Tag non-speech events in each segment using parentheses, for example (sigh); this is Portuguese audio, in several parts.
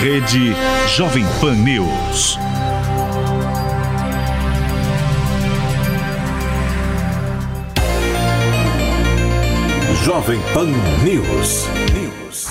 Rede Jovem Pan News. Jovem Pan News. News.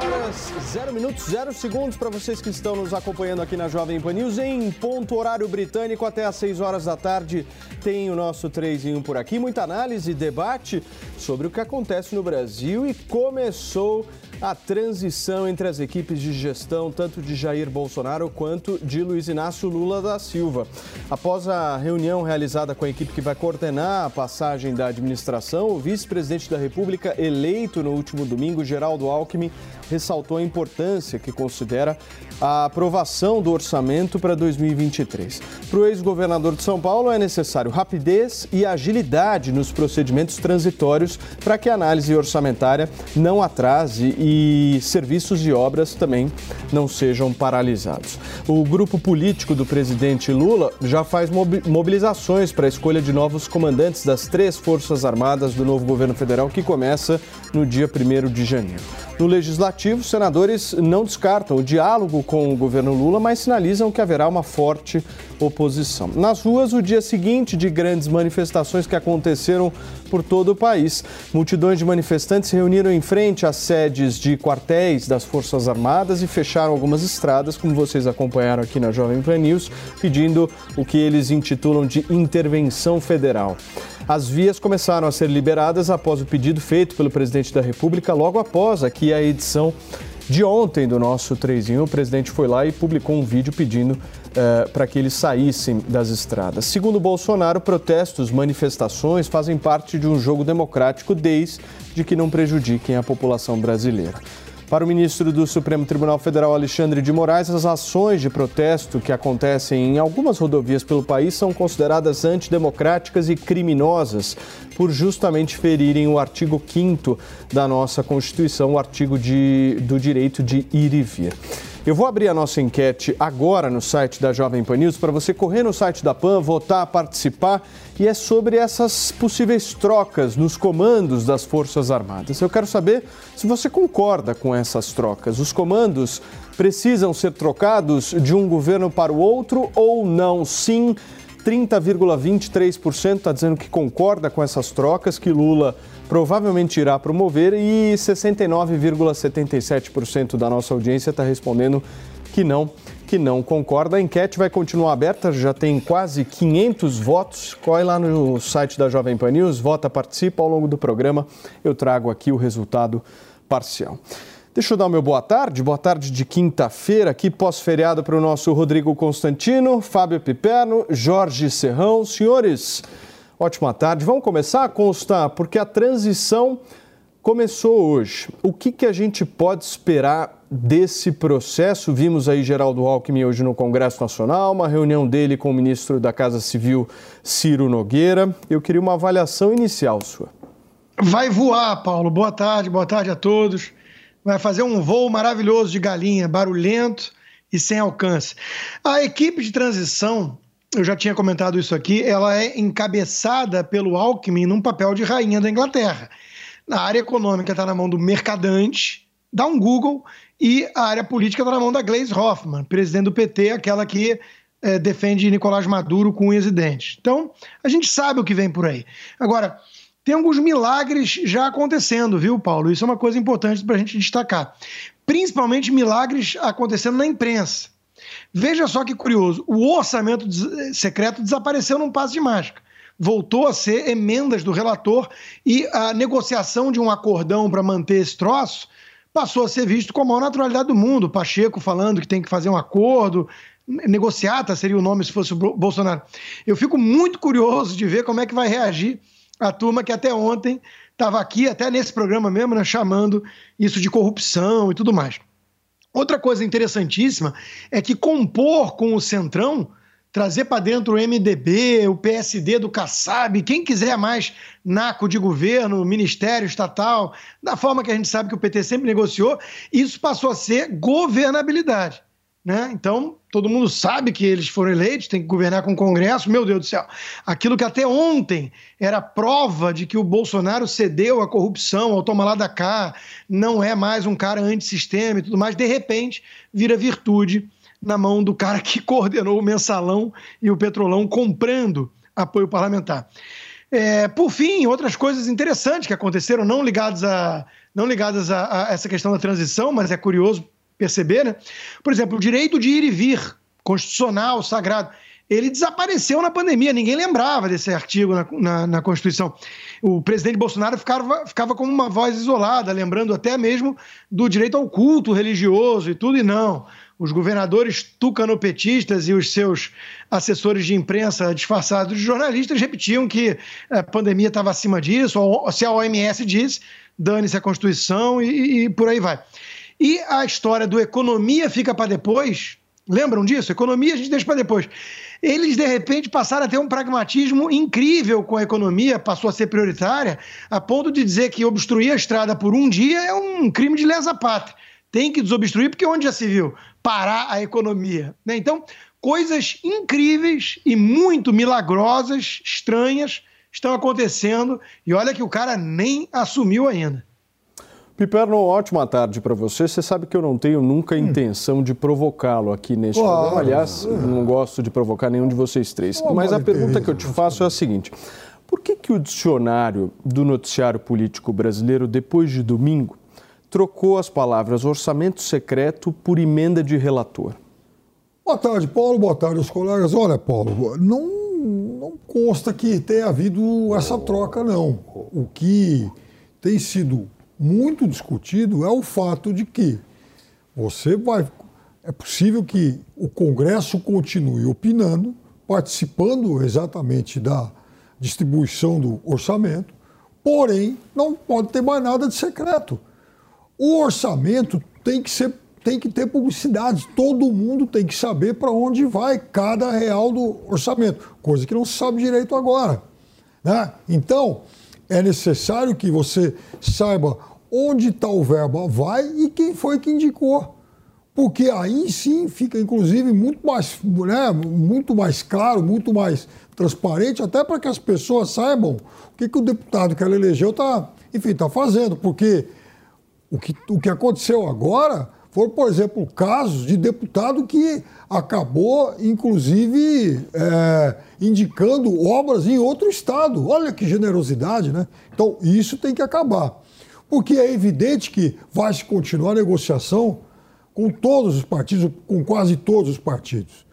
Horas, zero minutos, zero segundos para vocês que estão nos acompanhando aqui na Jovem Pan News. Em ponto horário britânico, até às 6 horas da tarde, tem o nosso 3 em 1 por aqui. Muita análise debate sobre o que acontece no Brasil e começou a transição entre as equipes de gestão, tanto de Jair Bolsonaro quanto de Luiz Inácio Lula da Silva. Após a reunião realizada com a equipe que vai coordenar a passagem da administração, o vice-presidente da República, eleito no último domingo, Geraldo Alckmin, ressaltou a importância que considera a aprovação do orçamento para 2023. Para o ex-governador de São Paulo, é necessário rapidez e agilidade nos procedimentos transitórios para que a análise orçamentária não atrase e serviços e obras também não sejam paralisados. O grupo político do presidente Lula já faz mobilizações para a escolha de novos comandantes das três Forças Armadas do novo governo federal, que começa no dia 1 de janeiro. No legislativo, senadores não descartam o diálogo com o governo Lula, mas sinalizam que haverá uma forte oposição. Nas ruas, o dia seguinte de grandes manifestações que aconteceram por todo o país. Multidões de manifestantes se reuniram em frente às sedes de quartéis das Forças Armadas e fecharam algumas estradas, como vocês acompanharam aqui na Jovem Pan News, pedindo o que eles intitulam de intervenção federal. As vias começaram a ser liberadas após o pedido feito pelo presidente da República, logo após aqui a edição de ontem do nosso 3 em 1. O presidente foi lá e publicou um vídeo pedindo uh, para que eles saíssem das estradas. Segundo Bolsonaro, protestos, manifestações fazem parte de um jogo democrático desde que não prejudiquem a população brasileira. Para o ministro do Supremo Tribunal Federal, Alexandre de Moraes, as ações de protesto que acontecem em algumas rodovias pelo país são consideradas antidemocráticas e criminosas por justamente ferirem o artigo 5 da nossa Constituição, o artigo de, do direito de ir e vir. Eu vou abrir a nossa enquete agora no site da Jovem Pan News para você correr no site da PAN, votar, participar e é sobre essas possíveis trocas nos comandos das Forças Armadas. Eu quero saber se você concorda com essas trocas. Os comandos precisam ser trocados de um governo para o outro ou não? Sim, 30,23% está dizendo que concorda com essas trocas que Lula provavelmente irá promover e 69,77% da nossa audiência está respondendo que não, que não concorda. A enquete vai continuar aberta, já tem quase 500 votos. Corre lá no site da Jovem Pan News, vota, participa. Ao longo do programa eu trago aqui o resultado parcial. Deixa eu dar o meu boa tarde, boa tarde de quinta-feira, aqui pós-feriado para o nosso Rodrigo Constantino, Fábio Piperno, Jorge Serrão. Senhores, Ótima tarde. Vamos começar a constar, porque a transição começou hoje. O que, que a gente pode esperar desse processo? Vimos aí Geraldo Alckmin hoje no Congresso Nacional, uma reunião dele com o ministro da Casa Civil, Ciro Nogueira. Eu queria uma avaliação inicial sua. Vai voar, Paulo. Boa tarde, boa tarde a todos. Vai fazer um voo maravilhoso de galinha, barulhento e sem alcance. A equipe de transição eu já tinha comentado isso aqui, ela é encabeçada pelo Alckmin num papel de rainha da Inglaterra. Na área econômica está na mão do mercadante, dá um Google, e a área política está na mão da Gleisi Hoffmann, presidente do PT, aquela que é, defende Nicolás Maduro com unhas e dentes. Então, a gente sabe o que vem por aí. Agora, tem alguns milagres já acontecendo, viu, Paulo? Isso é uma coisa importante para a gente destacar. Principalmente milagres acontecendo na imprensa. Veja só que curioso: o orçamento secreto desapareceu num passo de mágica. Voltou a ser emendas do relator e a negociação de um acordão para manter esse troço passou a ser visto com a maior naturalidade do mundo. Pacheco falando que tem que fazer um acordo, negociata seria o nome se fosse o Bolsonaro. Eu fico muito curioso de ver como é que vai reagir a turma que até ontem estava aqui, até nesse programa mesmo, né, chamando isso de corrupção e tudo mais. Outra coisa interessantíssima é que compor com o Centrão, trazer para dentro o MDB, o PSD do Kassab, quem quiser mais naco de governo, ministério estatal, da forma que a gente sabe que o PT sempre negociou, isso passou a ser governabilidade. Né? Então, todo mundo sabe que eles foram eleitos, tem que governar com o Congresso. Meu Deus do céu. Aquilo que até ontem era prova de que o Bolsonaro cedeu à corrupção, ao toma lá da cá, não é mais um cara antissistema e tudo mais, de repente vira virtude na mão do cara que (laughs) coordenou o mensalão e o petrolão comprando apoio parlamentar. É, por fim, outras coisas interessantes que aconteceram, não ligadas, a, não ligadas a, a essa questão da transição, mas é curioso perceber, né? Por exemplo, o direito de ir e vir, constitucional, sagrado, ele desapareceu na pandemia, ninguém lembrava desse artigo na, na, na, Constituição. O presidente Bolsonaro ficava, ficava como uma voz isolada, lembrando até mesmo do direito ao culto religioso e tudo, e não. Os governadores tucanopetistas e os seus assessores de imprensa disfarçados de jornalistas repetiam que a pandemia estava acima disso, ou se a OMS disse, dane-se a Constituição e, e por aí vai. E a história do economia fica para depois, lembram disso? Economia a gente deixa para depois. Eles, de repente, passaram a ter um pragmatismo incrível com a economia, passou a ser prioritária, a ponto de dizer que obstruir a estrada por um dia é um crime de lesa pátria. Tem que desobstruir, porque onde já se viu? Parar a economia. Né? Então, coisas incríveis e muito milagrosas, estranhas, estão acontecendo, e olha que o cara nem assumiu ainda. Piperno, ótima tarde para você. Você sabe que eu não tenho nunca a hum. intenção de provocá-lo aqui neste claro. programa. Aliás, não gosto de provocar nenhum de vocês três. Mas a pergunta que eu te faço é a seguinte: por que, que o dicionário do noticiário político brasileiro, depois de domingo, trocou as palavras orçamento secreto por emenda de relator? Boa tarde, Paulo. Boa tarde aos colegas. Olha, Paulo, não, não consta que tenha havido essa troca, não. O que tem sido muito discutido é o fato de que você vai. É possível que o Congresso continue opinando, participando exatamente da distribuição do orçamento, porém não pode ter mais nada de secreto. O orçamento tem que ser tem que ter publicidade. Todo mundo tem que saber para onde vai cada real do orçamento, coisa que não se sabe direito agora. Né? Então, é necessário que você saiba onde tal verba vai e quem foi que indicou. Porque aí sim fica, inclusive, muito mais, né, muito mais claro, muito mais transparente, até para que as pessoas saibam o que, que o deputado que ela elegeu está, está fazendo. Porque o que, o que aconteceu agora foram, por exemplo, casos de deputado que acabou, inclusive, é, indicando obras em outro estado. Olha que generosidade, né? Então, isso tem que acabar porque é evidente que vai se continuar a negociação com todos os partidos, com quase todos os partidos.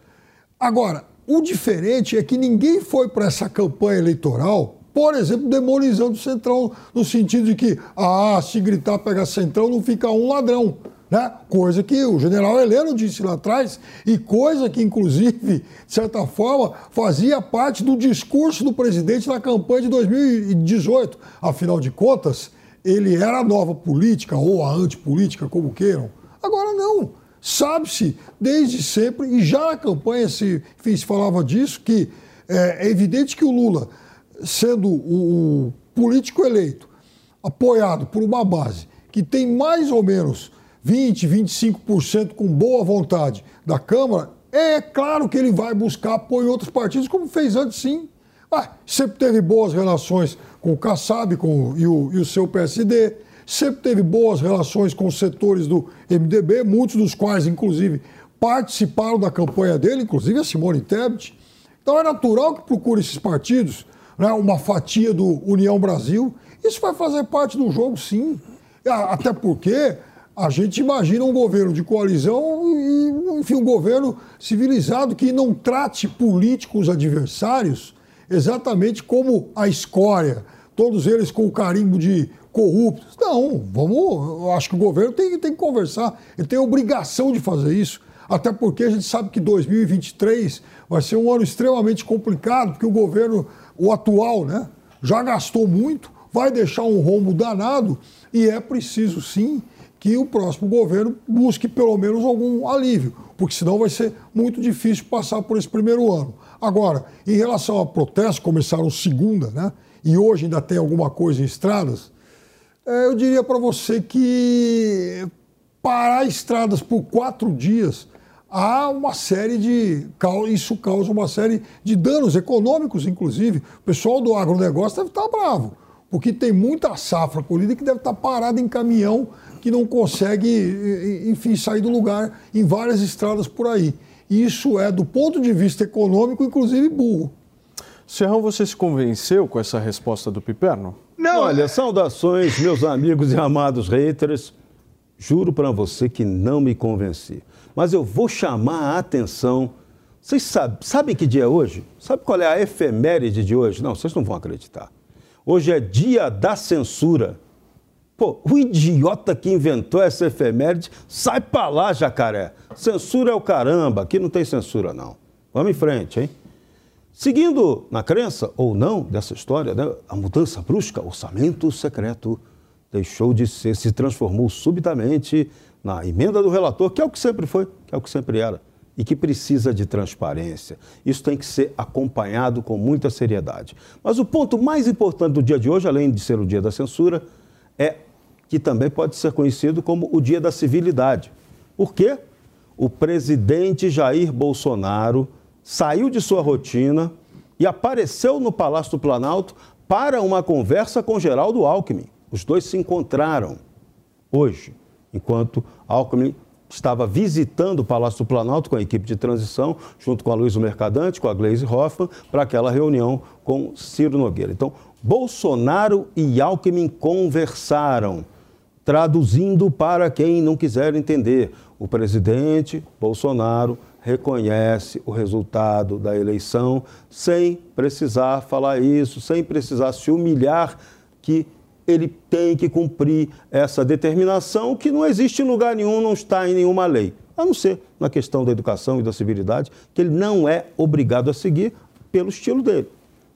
Agora, o diferente é que ninguém foi para essa campanha eleitoral, por exemplo, demonizando o Centrão, no sentido de que, ah, se gritar pega Centrão, não fica um ladrão. Né? Coisa que o general Heleno disse lá atrás, e coisa que, inclusive, de certa forma, fazia parte do discurso do presidente na campanha de 2018. Afinal de contas, ele era a nova política ou a antipolítica, como queiram. Agora não. Sabe-se desde sempre, e já na campanha se, enfim, se falava disso, que é, é evidente que o Lula, sendo o, o político eleito, apoiado por uma base que tem mais ou menos 20, 25% com boa vontade da Câmara, é claro que ele vai buscar apoio em outros partidos, como fez antes sim. Ah, sempre teve boas relações com o Kassab com, e, o, e o seu PSD, sempre teve boas relações com os setores do MDB, muitos dos quais, inclusive, participaram da campanha dele, inclusive a Simone Tebet. Então é natural que procure esses partidos, né, uma fatia do União Brasil. Isso vai fazer parte do jogo, sim. Até porque a gente imagina um governo de coalizão e, enfim, um governo civilizado que não trate políticos adversários exatamente como a escória, todos eles com o carimbo de corruptos. Não, vamos. Eu acho que o governo tem, tem que conversar, ele tem obrigação de fazer isso. Até porque a gente sabe que 2023 vai ser um ano extremamente complicado, porque o governo, o atual, né, já gastou muito, vai deixar um rombo danado e é preciso sim que o próximo governo busque pelo menos algum alívio, porque senão vai ser muito difícil passar por esse primeiro ano. Agora, em relação a protestos, começaram segunda, né? E hoje ainda tem alguma coisa em estradas. É, eu diria para você que parar estradas por quatro dias há uma série de. Isso causa uma série de danos econômicos, inclusive. O pessoal do agronegócio deve estar bravo, porque tem muita safra colhida que deve estar parada em caminhão que não consegue, enfim, sair do lugar em várias estradas por aí. Isso é, do ponto de vista econômico, inclusive burro. Serrão, você se convenceu com essa resposta do Piperno? Não. Olha, saudações, meus amigos e amados haters. Juro para você que não me convenci. Mas eu vou chamar a atenção. Vocês sabem, sabem que dia é hoje? Sabe qual é a efeméride de hoje? Não, vocês não vão acreditar. Hoje é dia da censura. Pô, o idiota que inventou essa efeméride, sai pra lá, jacaré. Censura é o caramba, aqui não tem censura, não. Vamos em frente, hein? Seguindo na crença, ou não, dessa história, né, a mudança brusca, orçamento secreto, deixou de ser, se transformou subitamente na emenda do relator, que é o que sempre foi, que é o que sempre era, e que precisa de transparência. Isso tem que ser acompanhado com muita seriedade. Mas o ponto mais importante do dia de hoje, além de ser o dia da censura, é que também pode ser conhecido como o Dia da Civilidade. Por quê? O presidente Jair Bolsonaro saiu de sua rotina e apareceu no Palácio do Planalto para uma conversa com Geraldo Alckmin. Os dois se encontraram hoje, enquanto Alckmin estava visitando o Palácio do Planalto com a equipe de transição, junto com a Luiz Mercadante, com a Gleisi Hoffmann, para aquela reunião com Ciro Nogueira. Então, Bolsonaro e Alckmin conversaram Traduzindo para quem não quiser entender, o presidente Bolsonaro reconhece o resultado da eleição sem precisar falar isso, sem precisar se humilhar que ele tem que cumprir essa determinação que não existe em lugar nenhum, não está em nenhuma lei, a não ser na questão da educação e da civilidade, que ele não é obrigado a seguir pelo estilo dele.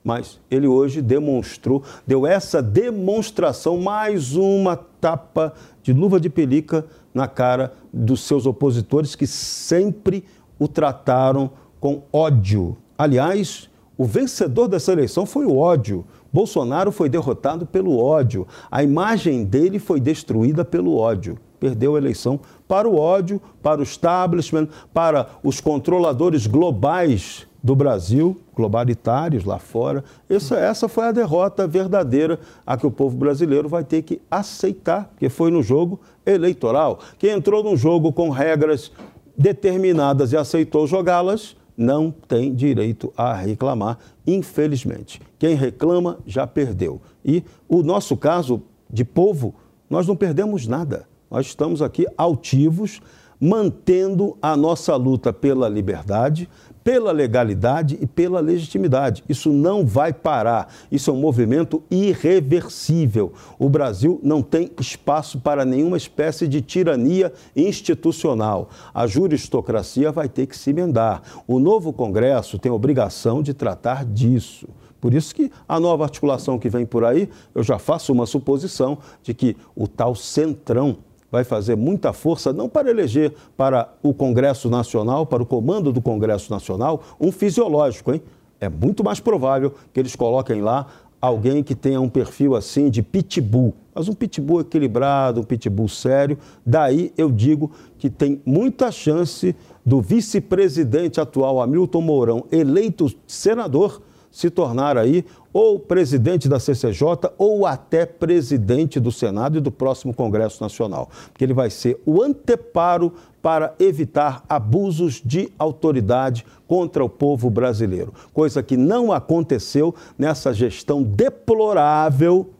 Mas ele hoje demonstrou, deu essa demonstração, mais uma tapa de luva de pelica na cara dos seus opositores que sempre o trataram com ódio. Aliás, o vencedor dessa eleição foi o ódio. Bolsonaro foi derrotado pelo ódio. A imagem dele foi destruída pelo ódio. Perdeu a eleição para o ódio, para o establishment, para os controladores globais do Brasil, globalitários lá fora. Essa, essa foi a derrota verdadeira a que o povo brasileiro vai ter que aceitar, porque foi no jogo eleitoral. Quem entrou num jogo com regras determinadas e aceitou jogá-las, não tem direito a reclamar, infelizmente. Quem reclama já perdeu. E o nosso caso de povo, nós não perdemos nada. Nós estamos aqui altivos, mantendo a nossa luta pela liberdade, pela legalidade e pela legitimidade. Isso não vai parar. Isso é um movimento irreversível. O Brasil não tem espaço para nenhuma espécie de tirania institucional. A juristocracia vai ter que se emendar. O novo Congresso tem a obrigação de tratar disso. Por isso que a nova articulação que vem por aí, eu já faço uma suposição de que o tal centrão vai fazer muita força, não para eleger para o Congresso Nacional, para o comando do Congresso Nacional, um fisiológico, hein? É muito mais provável que eles coloquem lá alguém que tenha um perfil assim de pitbull, mas um pitbull equilibrado, um pitbull sério. Daí eu digo que tem muita chance do vice-presidente atual, Hamilton Mourão, eleito senador, se tornar aí ou presidente da CCJ ou até presidente do Senado e do próximo Congresso Nacional, porque ele vai ser o anteparo para evitar abusos de autoridade contra o povo brasileiro, coisa que não aconteceu nessa gestão deplorável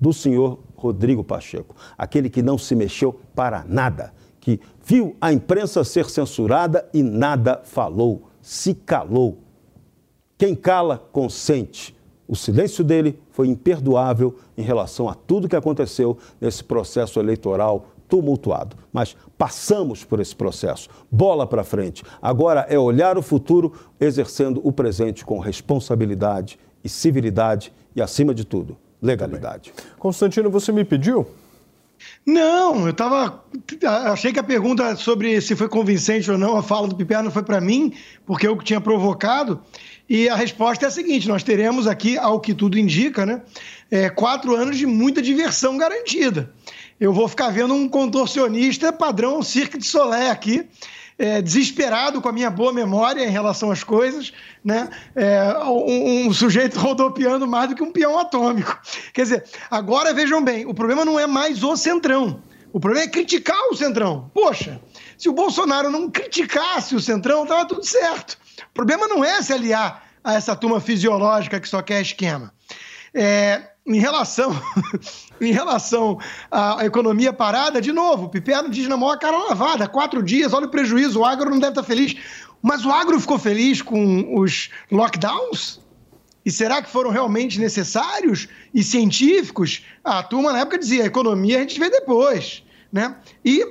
do senhor Rodrigo Pacheco, aquele que não se mexeu para nada, que viu a imprensa ser censurada e nada falou, se calou. Quem cala, consente. O silêncio dele foi imperdoável em relação a tudo que aconteceu nesse processo eleitoral tumultuado. Mas passamos por esse processo. Bola para frente. Agora é olhar o futuro exercendo o presente com responsabilidade e civilidade e, acima de tudo, legalidade. Constantino, você me pediu? Não, eu tava. Achei que a pergunta sobre se foi convincente ou não a fala do Piperno foi para mim, porque eu que tinha provocado. E a resposta é a seguinte: nós teremos aqui, ao que tudo indica, né, é, quatro anos de muita diversão garantida. Eu vou ficar vendo um contorcionista padrão Cirque de Solé aqui, é, desesperado com a minha boa memória em relação às coisas, né? É, um, um, sujeito (laughs) rodopiando mais do que um peão atômico. Quer dizer, agora vejam bem, o problema não é mais o centrão. O problema é criticar o centrão. Poxa, se o Bolsonaro não criticasse o centrão, estava tudo certo. O problema não é se aliar a essa turma fisiológica que só quer esquema. É, em relação, (laughs) em relação à economia parada, de novo, o Piperno diz na maior cara lavada, quatro dias, olha o prejuízo, o agro não deve estar feliz. Mas o agro ficou feliz com os lockdowns? E será que foram realmente necessários e científicos? A turma na época dizia, a economia a gente vê depois. Né? E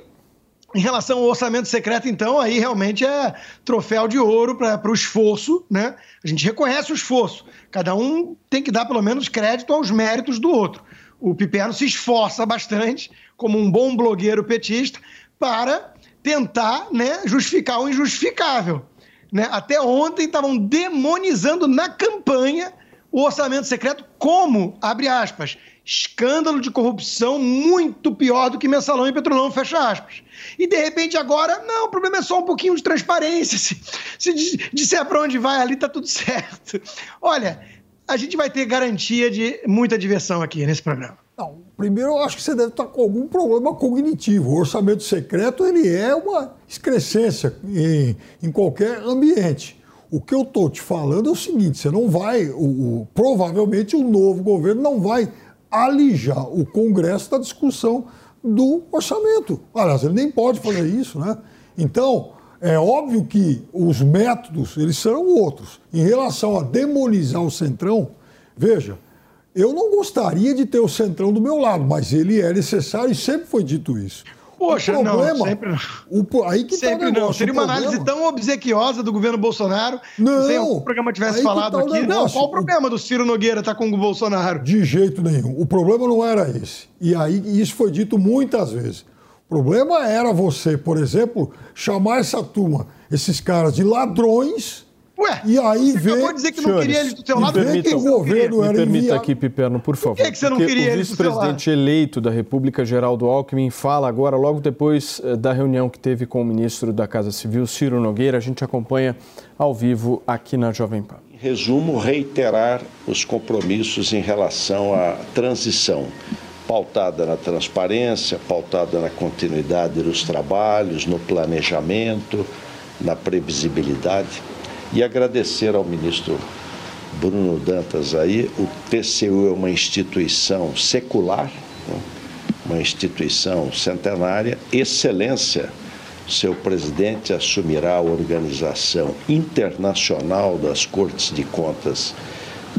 em relação ao orçamento secreto, então, aí realmente é troféu de ouro para o esforço, né? A gente reconhece o esforço. Cada um tem que dar pelo menos crédito aos méritos do outro. O Piperno se esforça bastante, como um bom blogueiro petista, para tentar né, justificar o injustificável. Né? Até ontem estavam demonizando na campanha o orçamento secreto como, abre aspas, escândalo de corrupção muito pior do que mensalão e petrolão, fecha aspas. E de repente agora, não, o problema é só um pouquinho de transparência. (laughs) Se, se disser para onde vai ali, tá tudo (laughs) certo. Olha, a gente vai ter garantia de muita diversão aqui nesse programa. Não, primeiro eu acho que você deve estar com algum problema cognitivo. O orçamento secreto ele é uma excrescência em, em qualquer ambiente. O que eu estou te falando é o seguinte: você não vai, o, o, provavelmente o novo governo não vai alijar o Congresso da discussão do orçamento. Aliás, ele nem pode fazer isso, né? Então, é óbvio que os métodos, eles serão outros. Em relação a demonizar o Centrão, veja, eu não gostaria de ter o Centrão do meu lado, mas ele é necessário e sempre foi dito isso. Poxa, problema, não, sempre não. O, aí que sempre tá não. Seria uma análise tão obsequiosa do governo Bolsonaro. Não. Se o programa tivesse falado tá aqui. Não, qual o problema do Ciro Nogueira estar tá com o Bolsonaro? De jeito nenhum. O problema não era esse. E aí isso foi dito muitas vezes. O problema era você, por exemplo, chamar essa turma, esses caras de ladrões Ué, e aí você vê, acabou de dizer que não queria ele do seu lado. Vê que o governo Me permita aqui, Piperno, por favor. Por que, que você não Porque queria o vice-presidente eleito da República, Geraldo Alckmin, fala agora, logo depois eh, da reunião que teve com o ministro da Casa Civil, Ciro Nogueira. A gente acompanha ao vivo aqui na Jovem Pan. Em resumo, reiterar os compromissos em relação à transição pautada na transparência, pautada na continuidade dos trabalhos, no planejamento, na previsibilidade e agradecer ao ministro Bruno Dantas aí. O TCU é uma instituição secular, né? uma instituição centenária, excelência. Seu presidente assumirá a organização internacional das Cortes de Contas,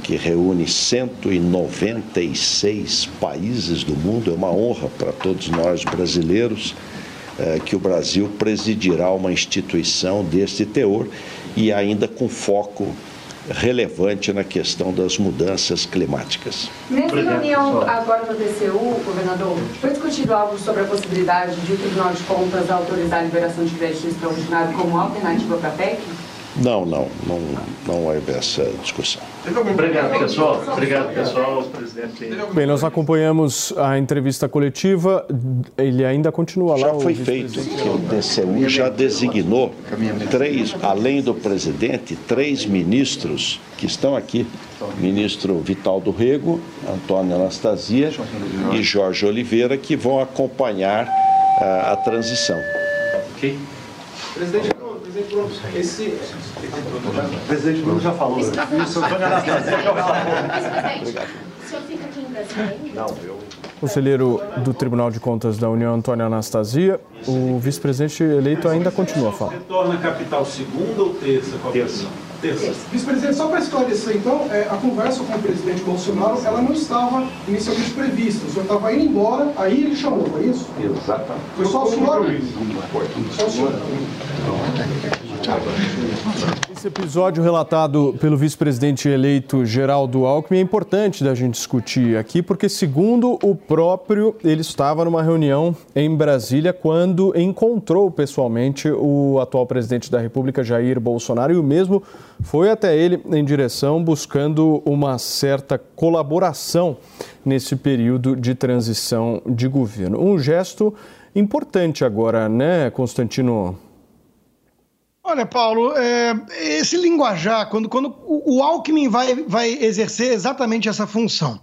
que reúne 196 países do mundo. É uma honra para todos nós brasileiros eh, que o Brasil presidirá uma instituição deste teor e ainda com foco relevante na questão das mudanças climáticas. Nessa reunião agora no TCU, governador, foi discutido algo sobre a possibilidade de o Tribunal de Contas autorizar a liberação de crédito extraordinário como alternativa para a PEC? Não, não, não, não houve essa discussão. Obrigado, pessoal. Obrigado, pessoal. Presidente. Bem, nós acompanhamos a entrevista coletiva. Ele ainda continua lá. Já foi feito que o TCU já designou três, além do presidente, três ministros que estão aqui. Ministro Vital do Rego, Antônio Anastasia e Jorge Oliveira, que vão acompanhar uh, a transição. Ok. Presidente, Bruno, esse. O presidente Bruno já falou. Isso, Antônio Anastasia já falou. Obrigado. O senhor fica aqui em Brasília? Não, eu. Conselheiro do Tribunal de Contas da União, Antônio Anastasia, o vice-presidente eleito ainda continua a falar. Retorna à capital segunda ou terça? Terça. Terça. Vice-presidente, só para esclarecer, então, é, a conversa com o presidente Bolsonaro, ela não estava inicialmente prevista. O senhor estava indo embora, aí ele chamou, foi isso? Exatamente. Foi só o senhor? Só o senhor. Esse episódio relatado pelo vice-presidente eleito Geraldo Alckmin é importante da gente discutir aqui, porque, segundo o próprio, ele estava numa reunião em Brasília quando encontrou pessoalmente o atual presidente da República, Jair Bolsonaro, e o mesmo foi até ele em direção buscando uma certa colaboração nesse período de transição de governo. Um gesto importante agora, né, Constantino Olha, Paulo, é, esse linguajar, quando, quando o, Alckmin vai, vai exercer exatamente essa função.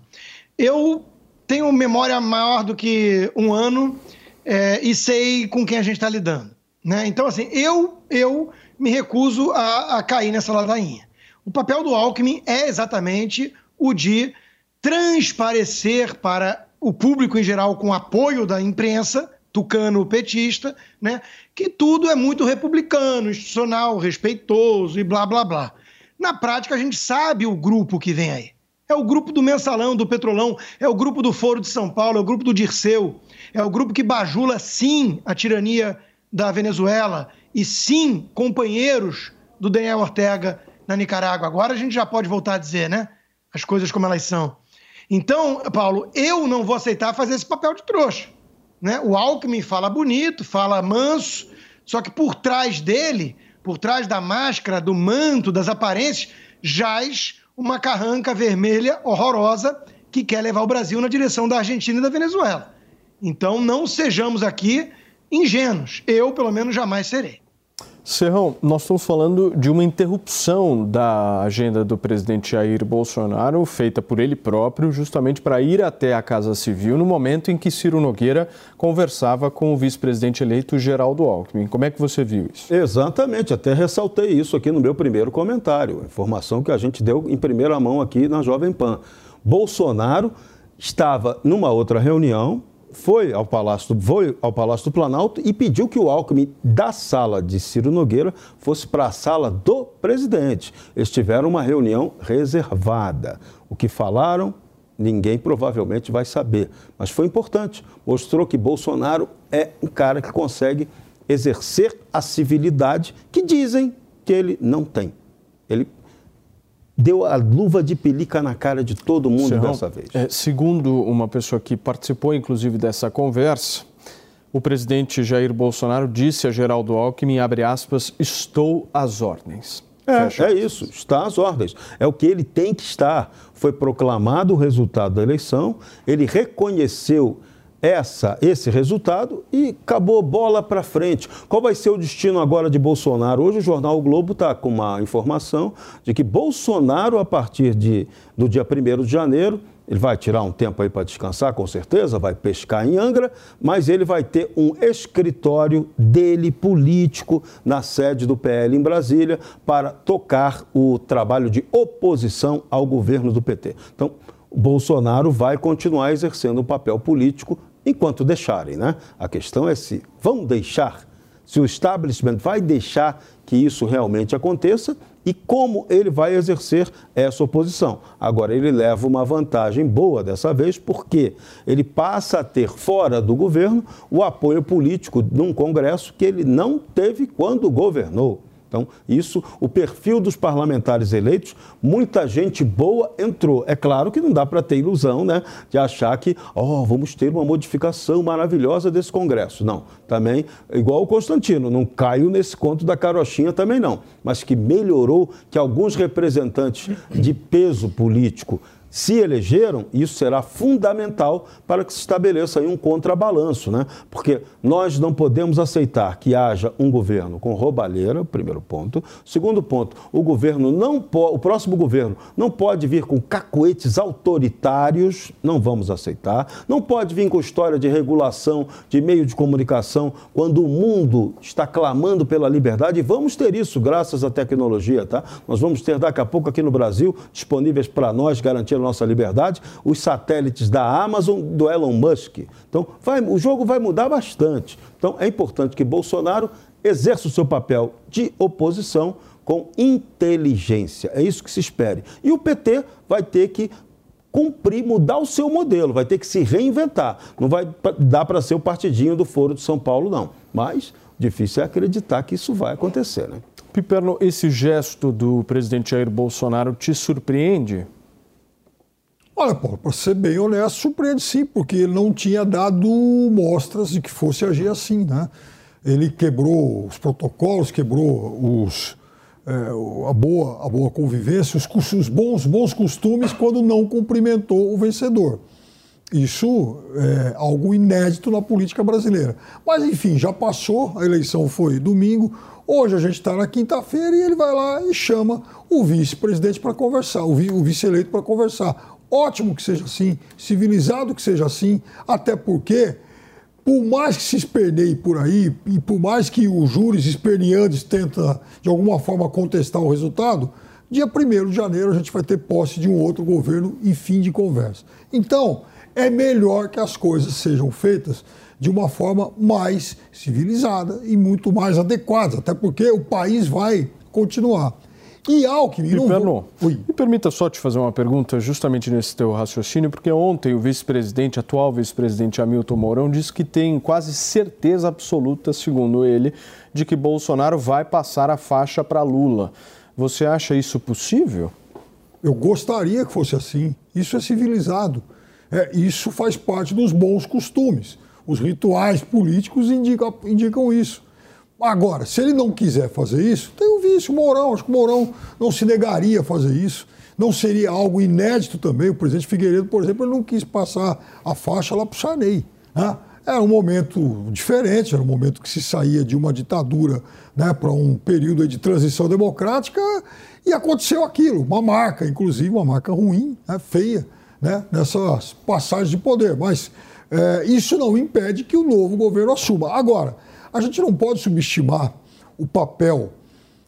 Eu tenho memória maior do que um ano é, e sei com quem a gente está lidando. Né? Então, assim, eu, eu me recuso a, a cair nessa ladainha. O papel do Alckmin é exatamente o de transparecer para o público em geral, com apoio da imprensa, tucano petista, né, que tudo é muito republicano, institucional, respeitoso e blá blá blá. Na prática, a gente sabe o grupo que vem aí. É o grupo do Mensalão, do Petrolão, é o grupo do Foro de São Paulo, é o grupo do Dirceu, é o grupo que bajula, sim, a tirania da Venezuela e, sim, companheiros do Daniel Ortega na Nicarágua. Agora a gente já pode voltar a dizer, né? As coisas como elas são. Então, Paulo, eu não vou aceitar fazer esse papel de trouxa. Né? O Alckmin fala bonito, fala manso, só que por trás dele, por trás da máscara, do manto, das aparências, jaz uma carranca vermelha horrorosa que quer levar o Brasil na direção da Argentina e da Venezuela. Então não sejamos aqui ingênuos. Eu, pelo menos, jamais serei. Serrão, nós estamos falando de uma interrupção da agenda do presidente Jair Bolsonaro, feita por ele próprio, justamente para ir até a Casa Civil no momento em que Ciro Nogueira conversava com o vice-presidente eleito Geraldo Alckmin. Como é que você viu isso? Exatamente, até ressaltei isso aqui no meu primeiro comentário, informação que a gente deu em primeira mão aqui na Jovem Pan. Bolsonaro estava numa outra reunião, foi ao Palácio, do, foi ao Palácio do Planalto e pediu que o Alckmin, da sala de Ciro Nogueira, fosse para a sala do presidente. Eles tiveram uma reunião reservada. O que falaram, ninguém provavelmente vai saber. Mas foi importante. Mostrou que Bolsonaro é um cara que consegue exercer a civilidade que dizem que ele não tem. Ele deu a luva de pelica na cara de todo mundo Serrão, dessa vez. É, segundo uma pessoa que participou, inclusive, dessa conversa, o presidente Jair Bolsonaro disse a Geraldo Alckmin, abre aspas, estou às ordens. É, é isso, está às ordens. É o que ele tem que estar. Foi proclamado o resultado da eleição, ele reconheceu essa, esse resultado e acabou bola para frente. Qual vai ser o destino agora de Bolsonaro? Hoje o jornal o Globo está com uma informação de que Bolsonaro, a partir de, do dia 1 de janeiro, ele vai tirar um tempo aí para descansar, com certeza, vai pescar em Angra, mas ele vai ter um escritório dele político na sede do PL em Brasília para tocar o trabalho de oposição ao governo do PT. Então, Bolsonaro vai continuar exercendo um papel político enquanto deixarem, né? A questão é se vão deixar, se o establishment vai deixar que isso realmente aconteça e como ele vai exercer essa oposição. Agora, ele leva uma vantagem boa dessa vez, porque ele passa a ter fora do governo o apoio político num Congresso que ele não teve quando governou. Então, isso, o perfil dos parlamentares eleitos, muita gente boa entrou. É claro que não dá para ter ilusão né, de achar que, ó, oh, vamos ter uma modificação maravilhosa desse Congresso. Não, também, igual o Constantino, não caiu nesse conto da carochinha também não. Mas que melhorou, que alguns representantes de peso político se elegeram, isso será fundamental para que se estabeleça aí um contrabalanço, né? Porque nós não podemos aceitar que haja um governo com roubalheira, primeiro ponto. Segundo ponto, o governo não o próximo governo não pode vir com cacoetes autoritários, não vamos aceitar. Não pode vir com história de regulação de meio de comunicação quando o mundo está clamando pela liberdade. E vamos ter isso graças à tecnologia, tá? Nós vamos ter daqui a pouco aqui no Brasil disponíveis para nós garantir nossa liberdade, os satélites da Amazon, do Elon Musk. Então, vai, o jogo vai mudar bastante. Então, é importante que Bolsonaro exerça o seu papel de oposição com inteligência. É isso que se espere. E o PT vai ter que cumprir, mudar o seu modelo, vai ter que se reinventar. Não vai dar para ser o partidinho do Foro de São Paulo, não. Mas difícil é acreditar que isso vai acontecer, né? Piperno, esse gesto do presidente Jair Bolsonaro te surpreende? Olha, Paulo, para ser bem honesto, surpreende sim, porque ele não tinha dado mostras de que fosse agir assim, né? Ele quebrou os protocolos, quebrou os, é, a, boa, a boa convivência, os, os bons, bons costumes quando não cumprimentou o vencedor. Isso é algo inédito na política brasileira. Mas, enfim, já passou, a eleição foi domingo. Hoje a gente está na quinta-feira e ele vai lá e chama o vice-presidente para conversar, o vice-eleito para conversar. Ótimo que seja assim, civilizado que seja assim, até porque, por mais que se esperneie por aí, e por mais que os júris esperneantes tentem, de alguma forma, contestar o resultado, dia 1 de janeiro a gente vai ter posse de um outro governo e fim de conversa. Então, é melhor que as coisas sejam feitas de uma forma mais civilizada e muito mais adequada, até porque o país vai continuar. E Alckmin... E, não... me permita só te fazer uma pergunta justamente nesse teu raciocínio, porque ontem o vice-presidente, atual vice-presidente Hamilton Mourão, disse que tem quase certeza absoluta, segundo ele, de que Bolsonaro vai passar a faixa para Lula. Você acha isso possível? Eu gostaria que fosse assim. Isso é civilizado. É, isso faz parte dos bons costumes. Os rituais políticos indicam, indicam isso. Agora, se ele não quiser fazer isso, tem o vice, o Mourão. Acho que o Mourão não se negaria a fazer isso. Não seria algo inédito também. O presidente Figueiredo, por exemplo, ele não quis passar a faixa lá para o Sarney. Né? Era um momento diferente, era um momento que se saía de uma ditadura né, para um período de transição democrática e aconteceu aquilo, uma marca, inclusive uma marca ruim, né, feia, né, nessas passagens de poder. Mas é, isso não impede que o novo governo assuma. Agora, a gente não pode subestimar o papel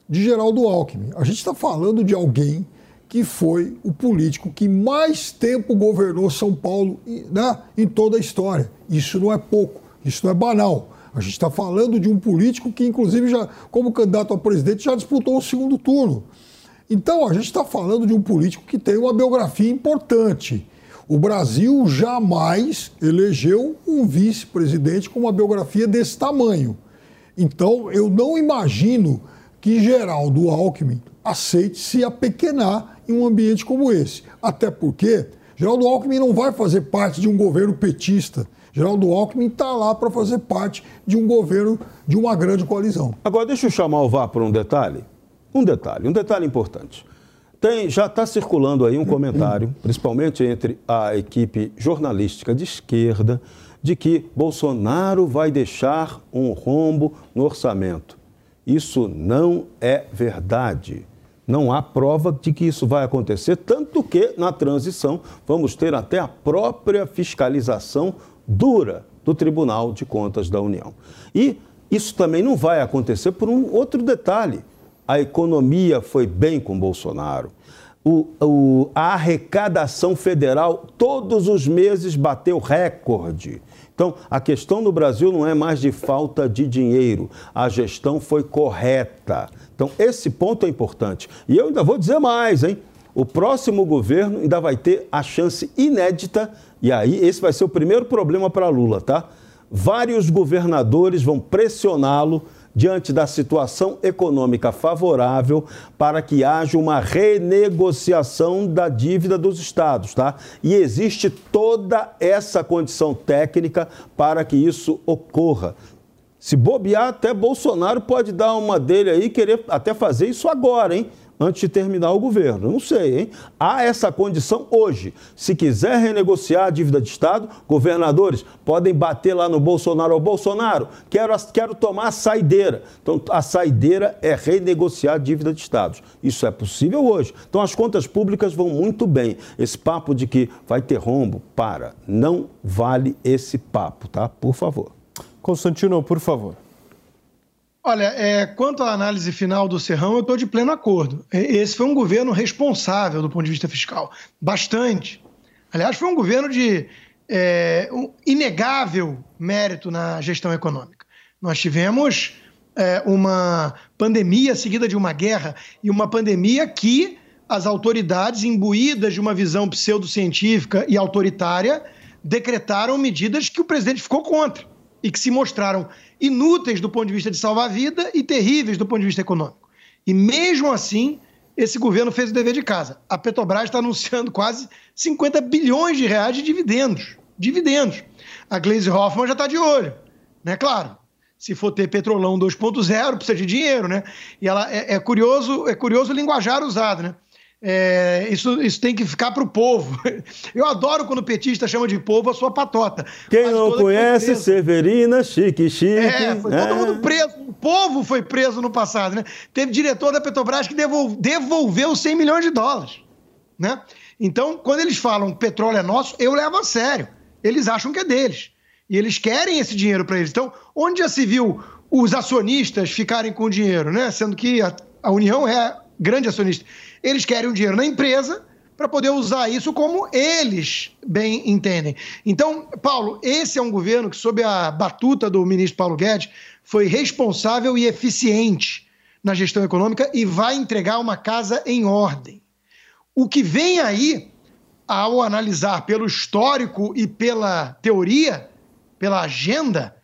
de Geraldo Alckmin. A gente está falando de alguém que foi o político que mais tempo governou São Paulo né, em toda a história. Isso não é pouco, isso não é banal. A gente está falando de um político que, inclusive, já, como candidato a presidente, já disputou o segundo turno. Então, a gente está falando de um político que tem uma biografia importante. O Brasil jamais elegeu um vice-presidente com uma biografia desse tamanho. Então, eu não imagino que Geraldo Alckmin aceite se apequenar em um ambiente como esse. Até porque Geraldo Alckmin não vai fazer parte de um governo petista. Geraldo Alckmin está lá para fazer parte de um governo de uma grande coalizão. Agora, deixa eu chamar o VAR por um detalhe. Um detalhe, um detalhe importante. Tem, já está circulando aí um comentário, principalmente entre a equipe jornalística de esquerda, de que Bolsonaro vai deixar um rombo no orçamento. Isso não é verdade. Não há prova de que isso vai acontecer, tanto que na transição vamos ter até a própria fiscalização dura do Tribunal de Contas da União. E isso também não vai acontecer por um outro detalhe a economia foi bem com Bolsonaro. O, o, a arrecadação federal todos os meses bateu recorde. Então, a questão no Brasil não é mais de falta de dinheiro, a gestão foi correta. Então, esse ponto é importante. E eu ainda vou dizer mais, hein? O próximo governo ainda vai ter a chance inédita, e aí esse vai ser o primeiro problema para Lula, tá? Vários governadores vão pressioná-lo diante da situação econômica favorável para que haja uma renegociação da dívida dos estados, tá? E existe toda essa condição técnica para que isso ocorra. Se bobear, até Bolsonaro pode dar uma dele aí, querer até fazer isso agora, hein? Antes de terminar o governo. Não sei, hein? Há essa condição hoje. Se quiser renegociar a dívida de Estado, governadores podem bater lá no Bolsonaro. Ô, Bolsonaro, quero, quero tomar a saideira. Então, a saideira é renegociar a dívida de Estados. Isso é possível hoje. Então, as contas públicas vão muito bem. Esse papo de que vai ter rombo, para. Não vale esse papo, tá? Por favor. Constantino, por favor. Olha, é, quanto à análise final do Serrão, eu estou de pleno acordo. Esse foi um governo responsável do ponto de vista fiscal. Bastante. Aliás, foi um governo de é, um inegável mérito na gestão econômica. Nós tivemos é, uma pandemia seguida de uma guerra e uma pandemia que as autoridades, imbuídas de uma visão pseudocientífica e autoritária, decretaram medidas que o presidente ficou contra e que se mostraram inúteis do ponto de vista de salvar vida e terríveis do ponto de vista econômico. E mesmo assim, esse governo fez o dever de casa. A Petrobras está anunciando quase 50 bilhões de reais de dividendos. Dividendos. A Glaze Hoffman já está de olho, né? Claro. Se for ter Petrolão 2.0, precisa de dinheiro, né? E ela é, é, curioso, é curioso o linguajar usado, né? É, isso, isso tem que ficar para o povo. (laughs) Eu adoro quando o petista chama de povo a sua patota. Quem não conhece, Severina, chique, chique. É, foi todo é. mundo preso. O povo foi preso no passado, né? Teve diretor da Petrobras que devolveu, devolveu 100 milhões de dólares, né? Então, quando eles falam que petróleo é nosso, eu levo a sério. Eles acham que é deles. E eles querem esse dinheiro para eles. Então, onde já se viu os acionistas ficarem com o dinheiro, né? Sendo que a, a União é grande acionista. Eles querem o dinheiro na empresa para poder usar isso como eles bem entendem. Então, Paulo, esse é um governo que, sob a batuta do ministro Paulo Guedes, foi responsável e eficiente na gestão econômica e vai entregar uma casa em ordem. O que vem aí, ao analisar pelo histórico e pela teoria, pela agenda,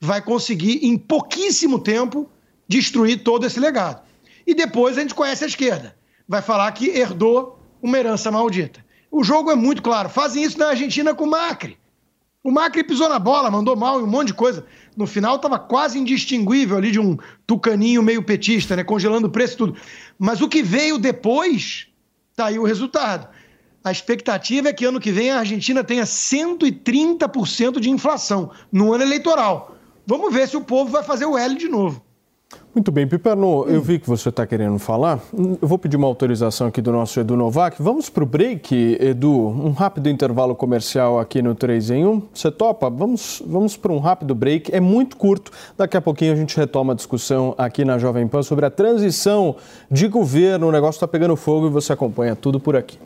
vai conseguir, em pouquíssimo tempo, destruir todo esse legado. E depois a gente conhece a esquerda. Vai falar que herdou uma herança maldita. O jogo é muito claro. Fazem isso na Argentina com o Macri. O Macri pisou na bola, mandou mal em um monte de coisa. No final estava quase indistinguível ali de um tucaninho meio petista, né? Congelando o preço e tudo. Mas o que veio depois Está aí o resultado. A expectativa é que ano que vem a Argentina tenha 130% de inflação no ano eleitoral. Vamos ver se o povo vai fazer o L de novo. Muito bem, Piperno, eu vi que você está querendo falar. Eu vou pedir uma autorização aqui do nosso Edu Novak. Vamos para o break, Edu. Um rápido intervalo comercial aqui no 3 em 1. Você topa? Vamos, vamos para um rápido break. É muito curto. Daqui a pouquinho a gente retoma a discussão aqui na Jovem Pan sobre a transição de governo. O negócio está pegando fogo e você acompanha tudo por aqui.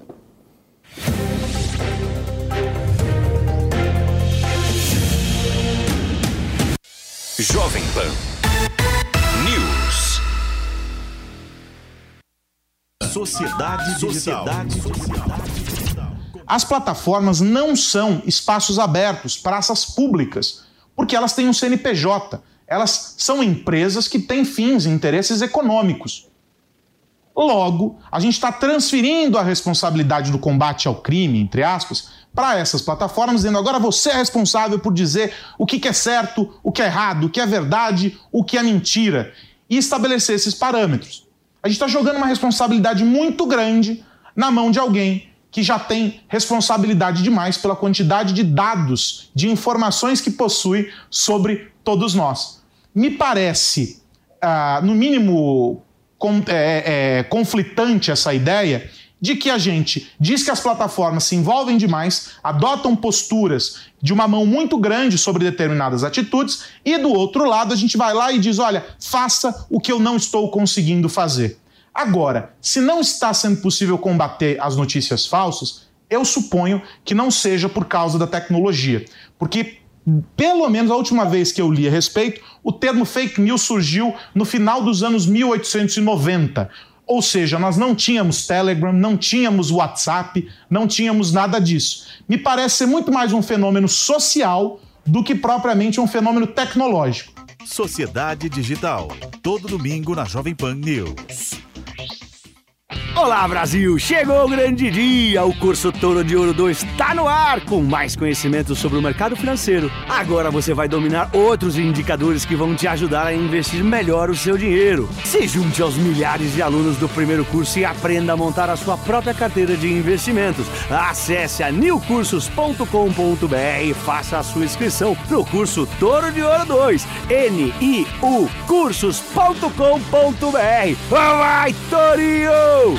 Jovem Sociedade Sociedade Digital. As plataformas não são espaços abertos, praças públicas, porque elas têm um CNPJ. Elas são empresas que têm fins e interesses econômicos. Logo, a gente está transferindo a responsabilidade do combate ao crime, entre aspas, para essas plataformas, dizendo agora você é responsável por dizer o que é certo, o que é errado, o que é verdade, o que é mentira, e estabelecer esses parâmetros. A gente está jogando uma responsabilidade muito grande na mão de alguém que já tem responsabilidade demais pela quantidade de dados, de informações que possui sobre todos nós. Me parece, uh, no mínimo, com, é, é, conflitante essa ideia de que a gente diz que as plataformas se envolvem demais, adotam posturas de uma mão muito grande sobre determinadas atitudes, e do outro lado a gente vai lá e diz: olha, faça o que eu não estou conseguindo fazer. Agora, se não está sendo possível combater as notícias falsas, eu suponho que não seja por causa da tecnologia. Porque, pelo menos a última vez que eu li a respeito, o termo fake news surgiu no final dos anos 1890. Ou seja, nós não tínhamos Telegram, não tínhamos WhatsApp, não tínhamos nada disso. Me parece ser muito mais um fenômeno social do que propriamente um fenômeno tecnológico. Sociedade Digital, todo domingo na Jovem Pan News. Olá Brasil, chegou o grande dia! O curso Touro de Ouro 2 está no ar com mais conhecimento sobre o mercado financeiro. Agora você vai dominar outros indicadores que vão te ajudar a investir melhor o seu dinheiro. Se junte aos milhares de alunos do primeiro curso e aprenda a montar a sua própria carteira de investimentos. Acesse a newcursos.com.br e faça a sua inscrição no curso Touro de Ouro 2. N-I-U cursos.com.br. Vai, Torinho! Valeu!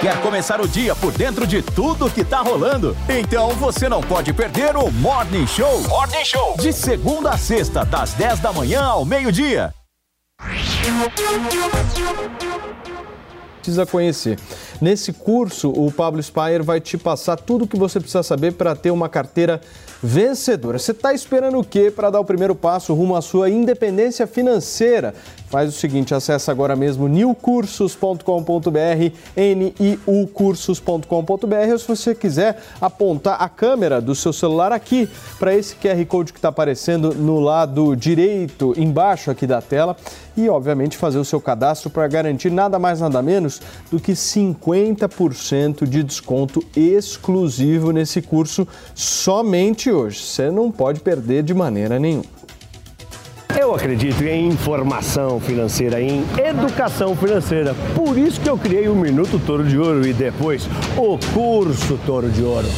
Quer começar o dia por dentro de tudo que tá rolando? Então você não pode perder o Morning Show. Morning Show. De segunda a sexta, das 10 da manhã ao meio-dia. Precisa conhecer. Nesse curso, o Pablo Spire vai te passar tudo o que você precisa saber para ter uma carteira vencedora. Você está esperando o quê para dar o primeiro passo rumo à sua independência financeira? Faz o seguinte, acessa agora mesmo newcursos.com.br, niucursos.com.br, ou se você quiser apontar a câmera do seu celular aqui para esse QR Code que está aparecendo no lado direito, embaixo aqui da tela, e obviamente fazer o seu cadastro para garantir nada mais nada menos do que 50% de desconto exclusivo nesse curso somente hoje. Você não pode perder de maneira nenhuma. Eu acredito em informação financeira, em educação financeira. Por isso que eu criei o Minuto Toro de Ouro e depois o curso Toro de Ouro.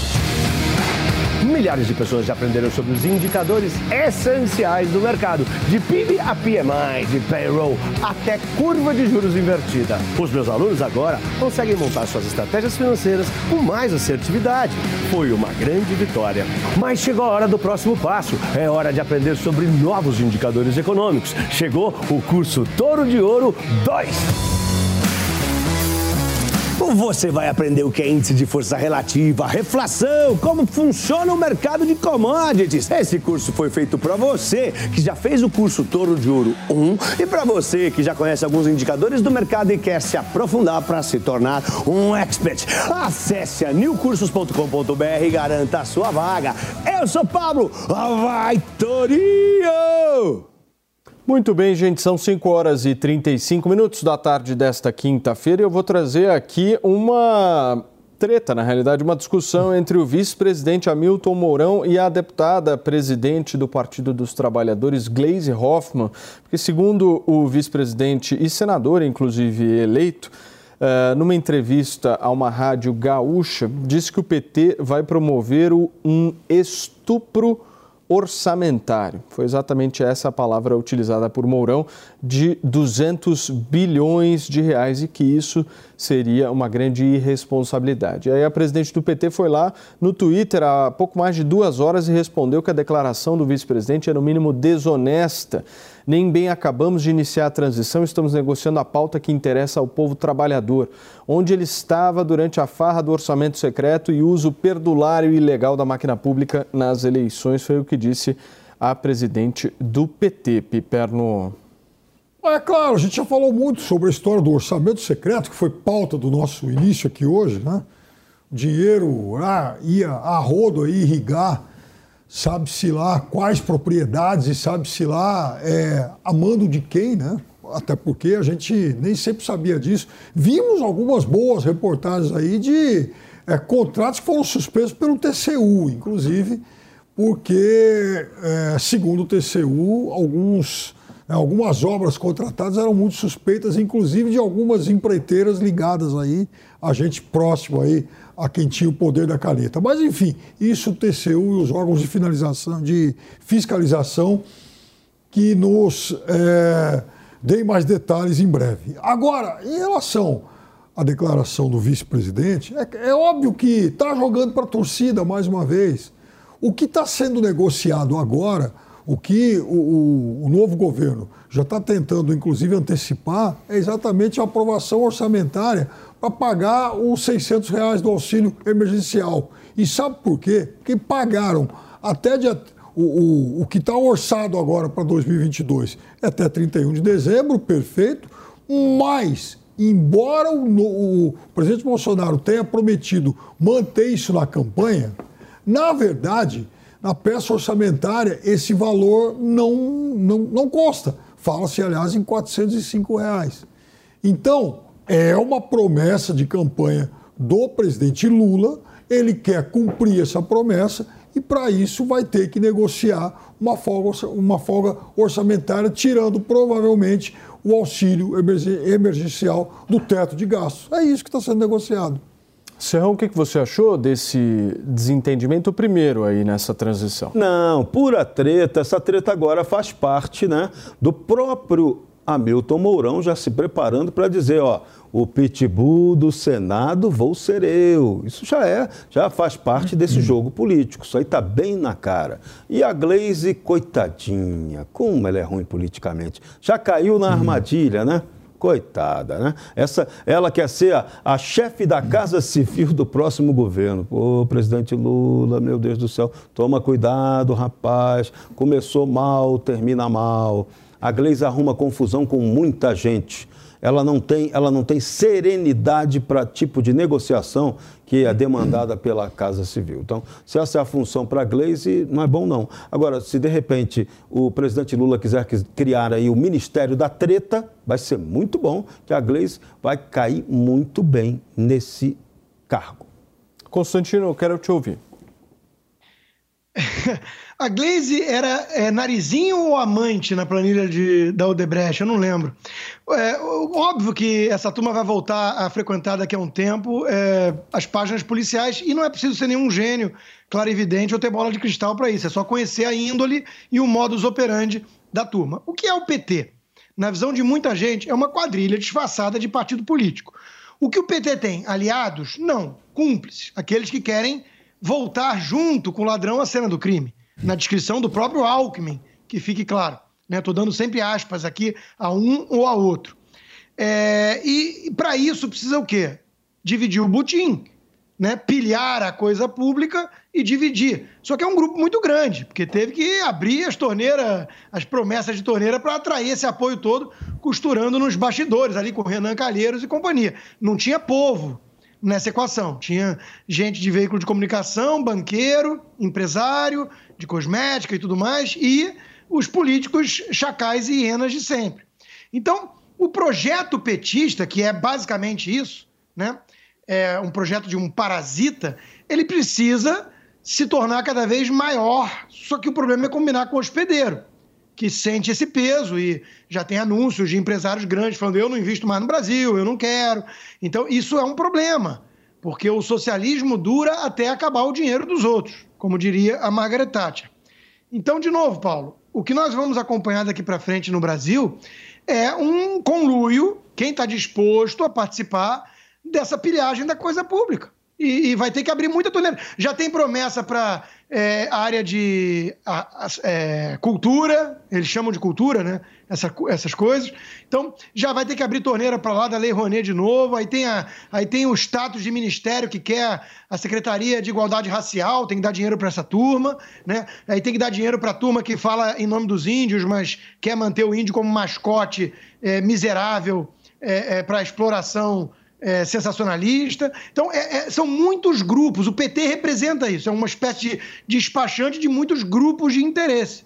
Milhares de pessoas já aprenderam sobre os indicadores essenciais do mercado, de PIB a PMI, de payroll até curva de juros invertida. Os meus alunos agora conseguem montar suas estratégias financeiras com mais assertividade. Foi uma grande vitória. Mas chegou a hora do próximo passo. É hora de aprender sobre novos indicadores econômicos. Chegou o curso Touro de Ouro 2. Você vai aprender o que é índice de força relativa, reflação, como funciona o mercado de commodities. Esse curso foi feito para você que já fez o curso Touro de Ouro 1 e para você que já conhece alguns indicadores do mercado e quer se aprofundar para se tornar um expert. Acesse a newcursos.com.br e garanta a sua vaga. Eu sou Pablo, vai Torinho! Muito bem, gente, são 5 horas e 35 minutos da tarde desta quinta-feira. E eu vou trazer aqui uma treta, na realidade, uma discussão entre o vice-presidente Hamilton Mourão e a deputada presidente do Partido dos Trabalhadores, Gleisi Hoffmann, porque segundo o vice-presidente e senador, inclusive eleito, Uh, numa entrevista a uma rádio gaúcha, disse que o PT vai promover um estupro orçamentário. Foi exatamente essa a palavra utilizada por Mourão, de 200 bilhões de reais e que isso seria uma grande irresponsabilidade. Aí a presidente do PT foi lá no Twitter há pouco mais de duas horas e respondeu que a declaração do vice-presidente é no mínimo desonesta nem bem acabamos de iniciar a transição, estamos negociando a pauta que interessa ao povo trabalhador. Onde ele estava durante a farra do orçamento secreto e uso perdulário e ilegal da máquina pública nas eleições, foi o que disse a presidente do PT, Piperno. É claro, a gente já falou muito sobre a história do orçamento secreto, que foi pauta do nosso início aqui hoje, né? Dinheiro ah, ia a rodo aí irrigar sabe-se lá quais propriedades e sabe-se lá é, a mando de quem, né? Até porque a gente nem sempre sabia disso. Vimos algumas boas reportagens aí de é, contratos que foram suspensos pelo TCU, inclusive, porque, é, segundo o TCU, alguns, algumas obras contratadas eram muito suspeitas, inclusive de algumas empreiteiras ligadas aí, a gente próximo aí a quem tinha o poder da caneta. Mas, enfim, isso o TCU e os órgãos de, finalização, de fiscalização que nos é, deem mais detalhes em breve. Agora, em relação à declaração do vice-presidente, é, é óbvio que está jogando para a torcida mais uma vez. O que está sendo negociado agora, o que o, o, o novo governo já está tentando, inclusive, antecipar, é exatamente a aprovação orçamentária para pagar os 600 reais do auxílio emergencial. E sabe por quê? Porque pagaram até o, o, o que está orçado agora para 2022 é até 31 de dezembro, perfeito, mas embora o, o, presidente Bolsonaro tenha prometido manter isso na campanha, na verdade, na peça orçamentária, esse valor não, não, não consta. Fala-se, aliás, em 405 reais. Então, é uma promessa de campanha do presidente Lula. Ele quer cumprir essa promessa e, para isso, vai ter que negociar uma folga, uma folga orçamentária, tirando provavelmente o auxílio emergencial do teto de gastos. É isso que está sendo negociado. Serrão, o que você achou desse desentendimento primeiro aí nessa transição? Não, pura treta. Essa treta agora faz parte né, do próprio Hamilton Mourão já se preparando para dizer, ó, o pitbull do Senado vou ser eu. Isso já é, já faz parte desse uhum. jogo político. Isso aí está bem na cara. E a Glaze, coitadinha, como ela é ruim politicamente. Já caiu na uhum. armadilha, né? Coitada, né? Essa, ela quer ser a, a chefe da Casa Civil do próximo governo. Ô, presidente Lula, meu Deus do céu, toma cuidado, rapaz. Começou mal, termina mal. A Gleisi arruma confusão com muita gente. Ela não tem, ela não tem serenidade para tipo de negociação que é demandada pela Casa Civil. Então, se essa é a função para a Gleisi, não é bom não. Agora, se de repente o presidente Lula quiser criar aí o Ministério da Treta, vai ser muito bom, que a Gleisi vai cair muito bem nesse cargo. Constantino, eu quero te ouvir. (laughs) A Glaze era é, narizinho ou amante na planilha de, da Odebrecht? Eu não lembro. É, óbvio que essa turma vai voltar a frequentar daqui a um tempo é, as páginas policiais e não é preciso ser nenhum gênio, clarividente ou ter bola de cristal para isso. É só conhecer a índole e o modus operandi da turma. O que é o PT? Na visão de muita gente, é uma quadrilha disfarçada de partido político. O que o PT tem? Aliados? Não. Cúmplices. Aqueles que querem voltar junto com o ladrão à cena do crime. Na descrição do próprio Alckmin, que fique claro. Estou né? dando sempre aspas aqui a um ou a outro. É, e para isso precisa o quê? Dividir o butim, né? pilhar a coisa pública e dividir. Só que é um grupo muito grande, porque teve que abrir as torneiras, as promessas de torneira para atrair esse apoio todo, costurando nos bastidores, ali com Renan Calheiros e companhia. Não tinha povo nessa equação. Tinha gente de veículo de comunicação, banqueiro, empresário, de cosmética e tudo mais, e os políticos chacais e hienas de sempre. Então, o projeto petista, que é basicamente isso, né? É um projeto de um parasita, ele precisa se tornar cada vez maior. Só que o problema é combinar com o hospedeiro que sente esse peso e já tem anúncios de empresários grandes falando: eu não invisto mais no Brasil, eu não quero. Então, isso é um problema, porque o socialismo dura até acabar o dinheiro dos outros, como diria a Margaret Thatcher. Então, de novo, Paulo, o que nós vamos acompanhar daqui para frente no Brasil é um conluio, quem está disposto a participar dessa pilhagem da coisa pública. E, e vai ter que abrir muita torneira. Já tem promessa para é, área de a, a, é, cultura, eles chamam de cultura, né? Essa, essas coisas. Então, já vai ter que abrir torneira para lá da Lei Rouanet de novo. Aí tem, a, aí tem o status de ministério que quer a Secretaria de Igualdade Racial, tem que dar dinheiro para essa turma, né? Aí tem que dar dinheiro para a turma que fala em nome dos índios, mas quer manter o índio como mascote é, miserável é, é, para exploração é, sensacionalista. Então, é, é, são muitos grupos. O PT representa isso. É uma espécie de despachante de muitos grupos de interesse.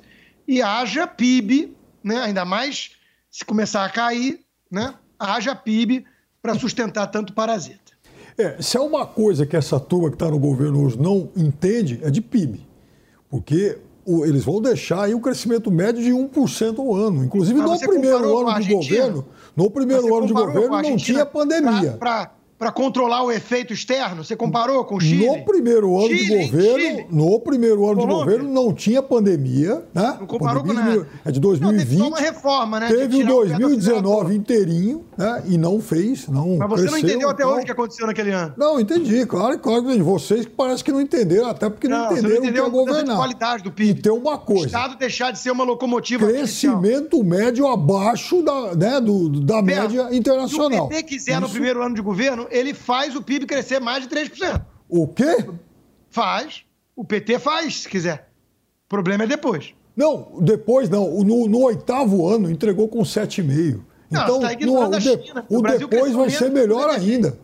E haja PIB, né, ainda mais se começar a cair, né, haja PIB para sustentar tanto parasita. É, se é uma coisa que essa turma que está no governo hoje não entende, é de PIB. Porque eles vão deixar aí o crescimento médio de 1% ao ano. Inclusive, no primeiro ano de governo, no primeiro ano de governo não tinha pandemia. Pra, pra para controlar o efeito externo? Você comparou com o Chile? No primeiro ano Chile, de governo, no primeiro ano Colômbia. de governo não tinha pandemia, né? Não comparou com nada. É de 2020. Não, uma reforma, né? Teve o 2019 inteirinho, né? E não fez, não Mas você cresceu, não entendeu até hoje o que aconteceu naquele ano? Não, entendi, claro, claro que vocês que parece que não entenderam, até porque não, não entenderam não o que é governar. qualidade do PIB. E tem uma coisa. O Estado deixar de ser uma locomotiva Crescimento médio abaixo da, né, do, da média internacional. Se o PT quiser Isso... no primeiro ano de governo, ele faz o PIB crescer mais de 3%. O quê? Faz. O PT faz, se quiser. O problema é depois. Não, depois não. No, no oitavo ano entregou com 7,5%. Então, tá no, o, de, o, o depois vai ser melhor ainda.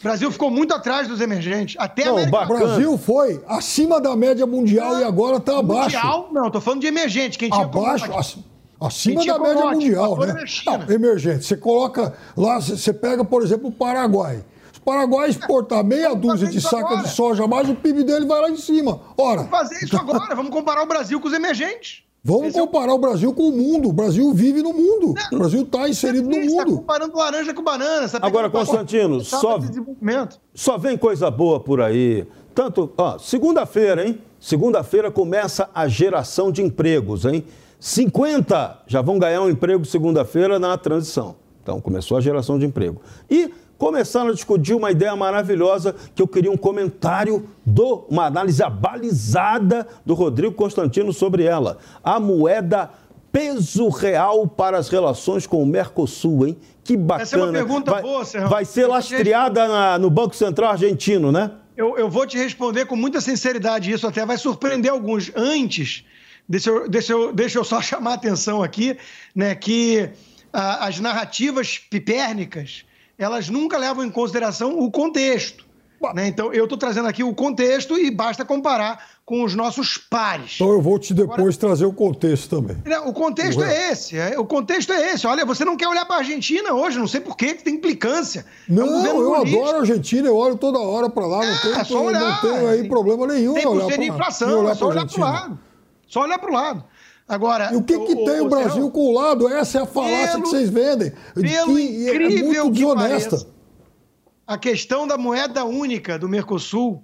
O Brasil ficou muito atrás dos emergentes. Até não, o Brasil foi acima da média mundial não, e agora está abaixo. Mundial, não, estou falando de emergente. Quem tinha abaixo, acima da média mundial, né? Não, emergente. Você coloca lá, você pega, por exemplo, o Paraguai. Paraguai exportar meia dúzia de sacas de soja, mas o PIB dele vai lá em cima. Ora. Vamos fazer isso agora, vamos comparar o Brasil com os emergentes. Vamos Esse comparar é o... o Brasil com o mundo. O Brasil vive no mundo. Não, o Brasil está inserido no tá mundo. Está comparando laranja com banana. Tá agora, Constantino, só, só vem coisa boa por aí. Tanto, ó, segunda-feira, hein? Segunda-feira começa a geração de empregos, hein? 50 já vão ganhar um emprego segunda-feira na transição. Então, começou a geração de emprego. E começaram a discutir uma ideia maravilhosa que eu queria um comentário do uma análise abalizada do Rodrigo Constantino sobre ela. A moeda peso real para as relações com o Mercosul, hein? Que bacana. Essa é uma pergunta vai, boa, Serrão. Vai ser lastreada na, no Banco Central argentino, né? Eu, eu vou te responder com muita sinceridade. Isso até vai surpreender alguns. Antes Deixa eu, deixa eu, deixa eu só (laughs) chamar a atenção aqui, né, que ah, as narrativas pipérnicas, elas nunca levam em consideração o contexto. Né? Então, eu estou trazendo aqui o contexto e basta comparar com os nossos pares. Então eu vou te depois Agora, trazer o contexto também. O contexto é esse. É, o contexto é esse. Olha, você não quer olhar para a Argentina hoje, não sei por quê, que tem implicância. Não, é um eu adoro a Argentina, eu olho toda hora para lá, não, é, tenho, é só olhar, não tenho aí problema nenhum. Tem por ser de inflação, é só olhar para o lado. Só olhar para o lado. Agora, e o que, que o, tem o, o Brasil com o lado? Essa é a falácia pelo, que vocês vendem. Pelo que incrível é muito desonesta. Pareça, a questão da moeda única do Mercosul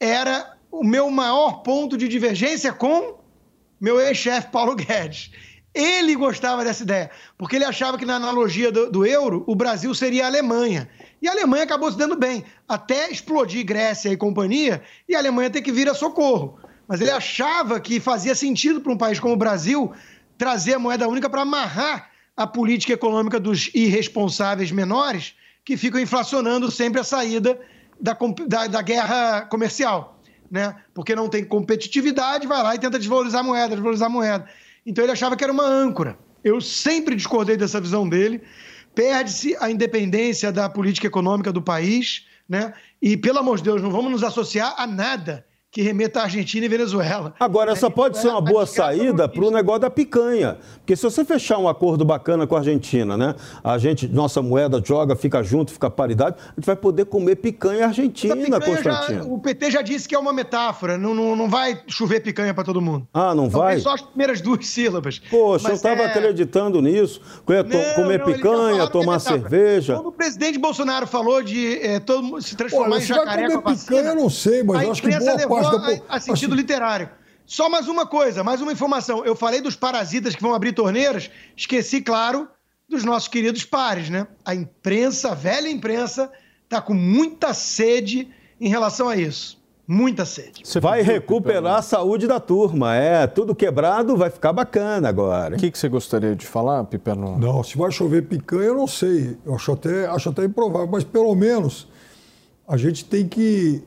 era o meu maior ponto de divergência com meu ex-chefe Paulo Guedes. Ele gostava dessa ideia, porque ele achava que na analogia do, do, euro, o Brasil seria a Alemanha. E a Alemanha acabou se dando bem, até explodir Grécia e companhia, e a Alemanha ter que vir a socorro. Mas ele achava que fazia sentido para um país como o Brasil trazer a moeda única para amarrar a política econômica dos irresponsáveis menores que ficam inflacionando sempre a saída da, da, da guerra comercial. Né? Porque não tem competitividade, vai lá e tenta desvalorizar a moeda, desvalorizar a moeda. Então ele achava que era uma âncora. Eu sempre discordei dessa visão dele. Perde-se a independência da política econômica do país, né? E, pelo amor de Deus, não vamos nos associar a nada que remeta à Argentina e Venezuela. Agora, essa pode ser uma boa saída para o negócio da picanha. Porque se você fechar um acordo bacana com a Argentina, né? A gente, nossa moeda joga, fica junto, fica paridade, a gente vai poder comer picanha argentina, picanha Constantino. Já, o PT já disse que é uma metáfora, não, não, não vai chover picanha para todo mundo. Ah, não vai? Só as primeiras duas (laughs) sílabas. Poxa, Mas eu estava é... acreditando nisso. Não, comer não, picanha, tomar cerveja. Quando o presidente Bolsonaro falou de é, todo, se transformar Olha, em jacaré com a vacina... picanha, eu não sei, mas acho que boa parte a, a sentido assim... literário. Só mais uma coisa, mais uma informação. Eu falei dos parasitas que vão abrir torneiras, esqueci, claro, dos nossos queridos pares, né? A imprensa, a velha imprensa, está com muita sede em relação a isso. Muita sede. Você vai recuperar a saúde da turma. É, tudo quebrado vai ficar bacana agora. O que, que você gostaria de falar, Piperno? Não, se vai chover picanha, eu não sei. Eu acho até, acho até improvável, mas pelo menos a gente tem que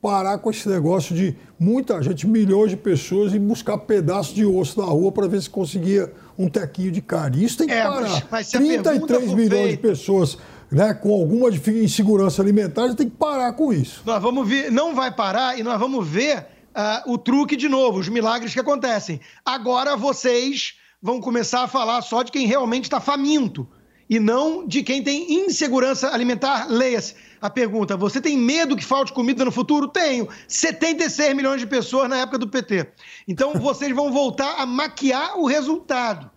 parar com esse negócio de muita gente, milhões de pessoas, e buscar pedaços de osso na rua para ver se conseguia um tequinho de carne. Isso tem que é, parar. Mas, mas 33 milhões feita... de pessoas né, com alguma insegurança alimentar, tem que parar com isso. Nós vamos ver, não vai parar e nós vamos ver uh, o truque de novo, os milagres que acontecem. Agora vocês vão começar a falar só de quem realmente está faminto e não de quem tem insegurança alimentar. Leia-se a pergunta: você tem medo que falte comida no futuro? Tenho. 76 milhões de pessoas na época do PT. Então (laughs) vocês vão voltar a maquiar o resultado,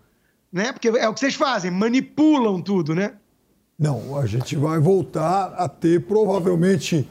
né? Porque é o que vocês fazem, manipulam tudo, né? Não, a gente vai voltar a ter provavelmente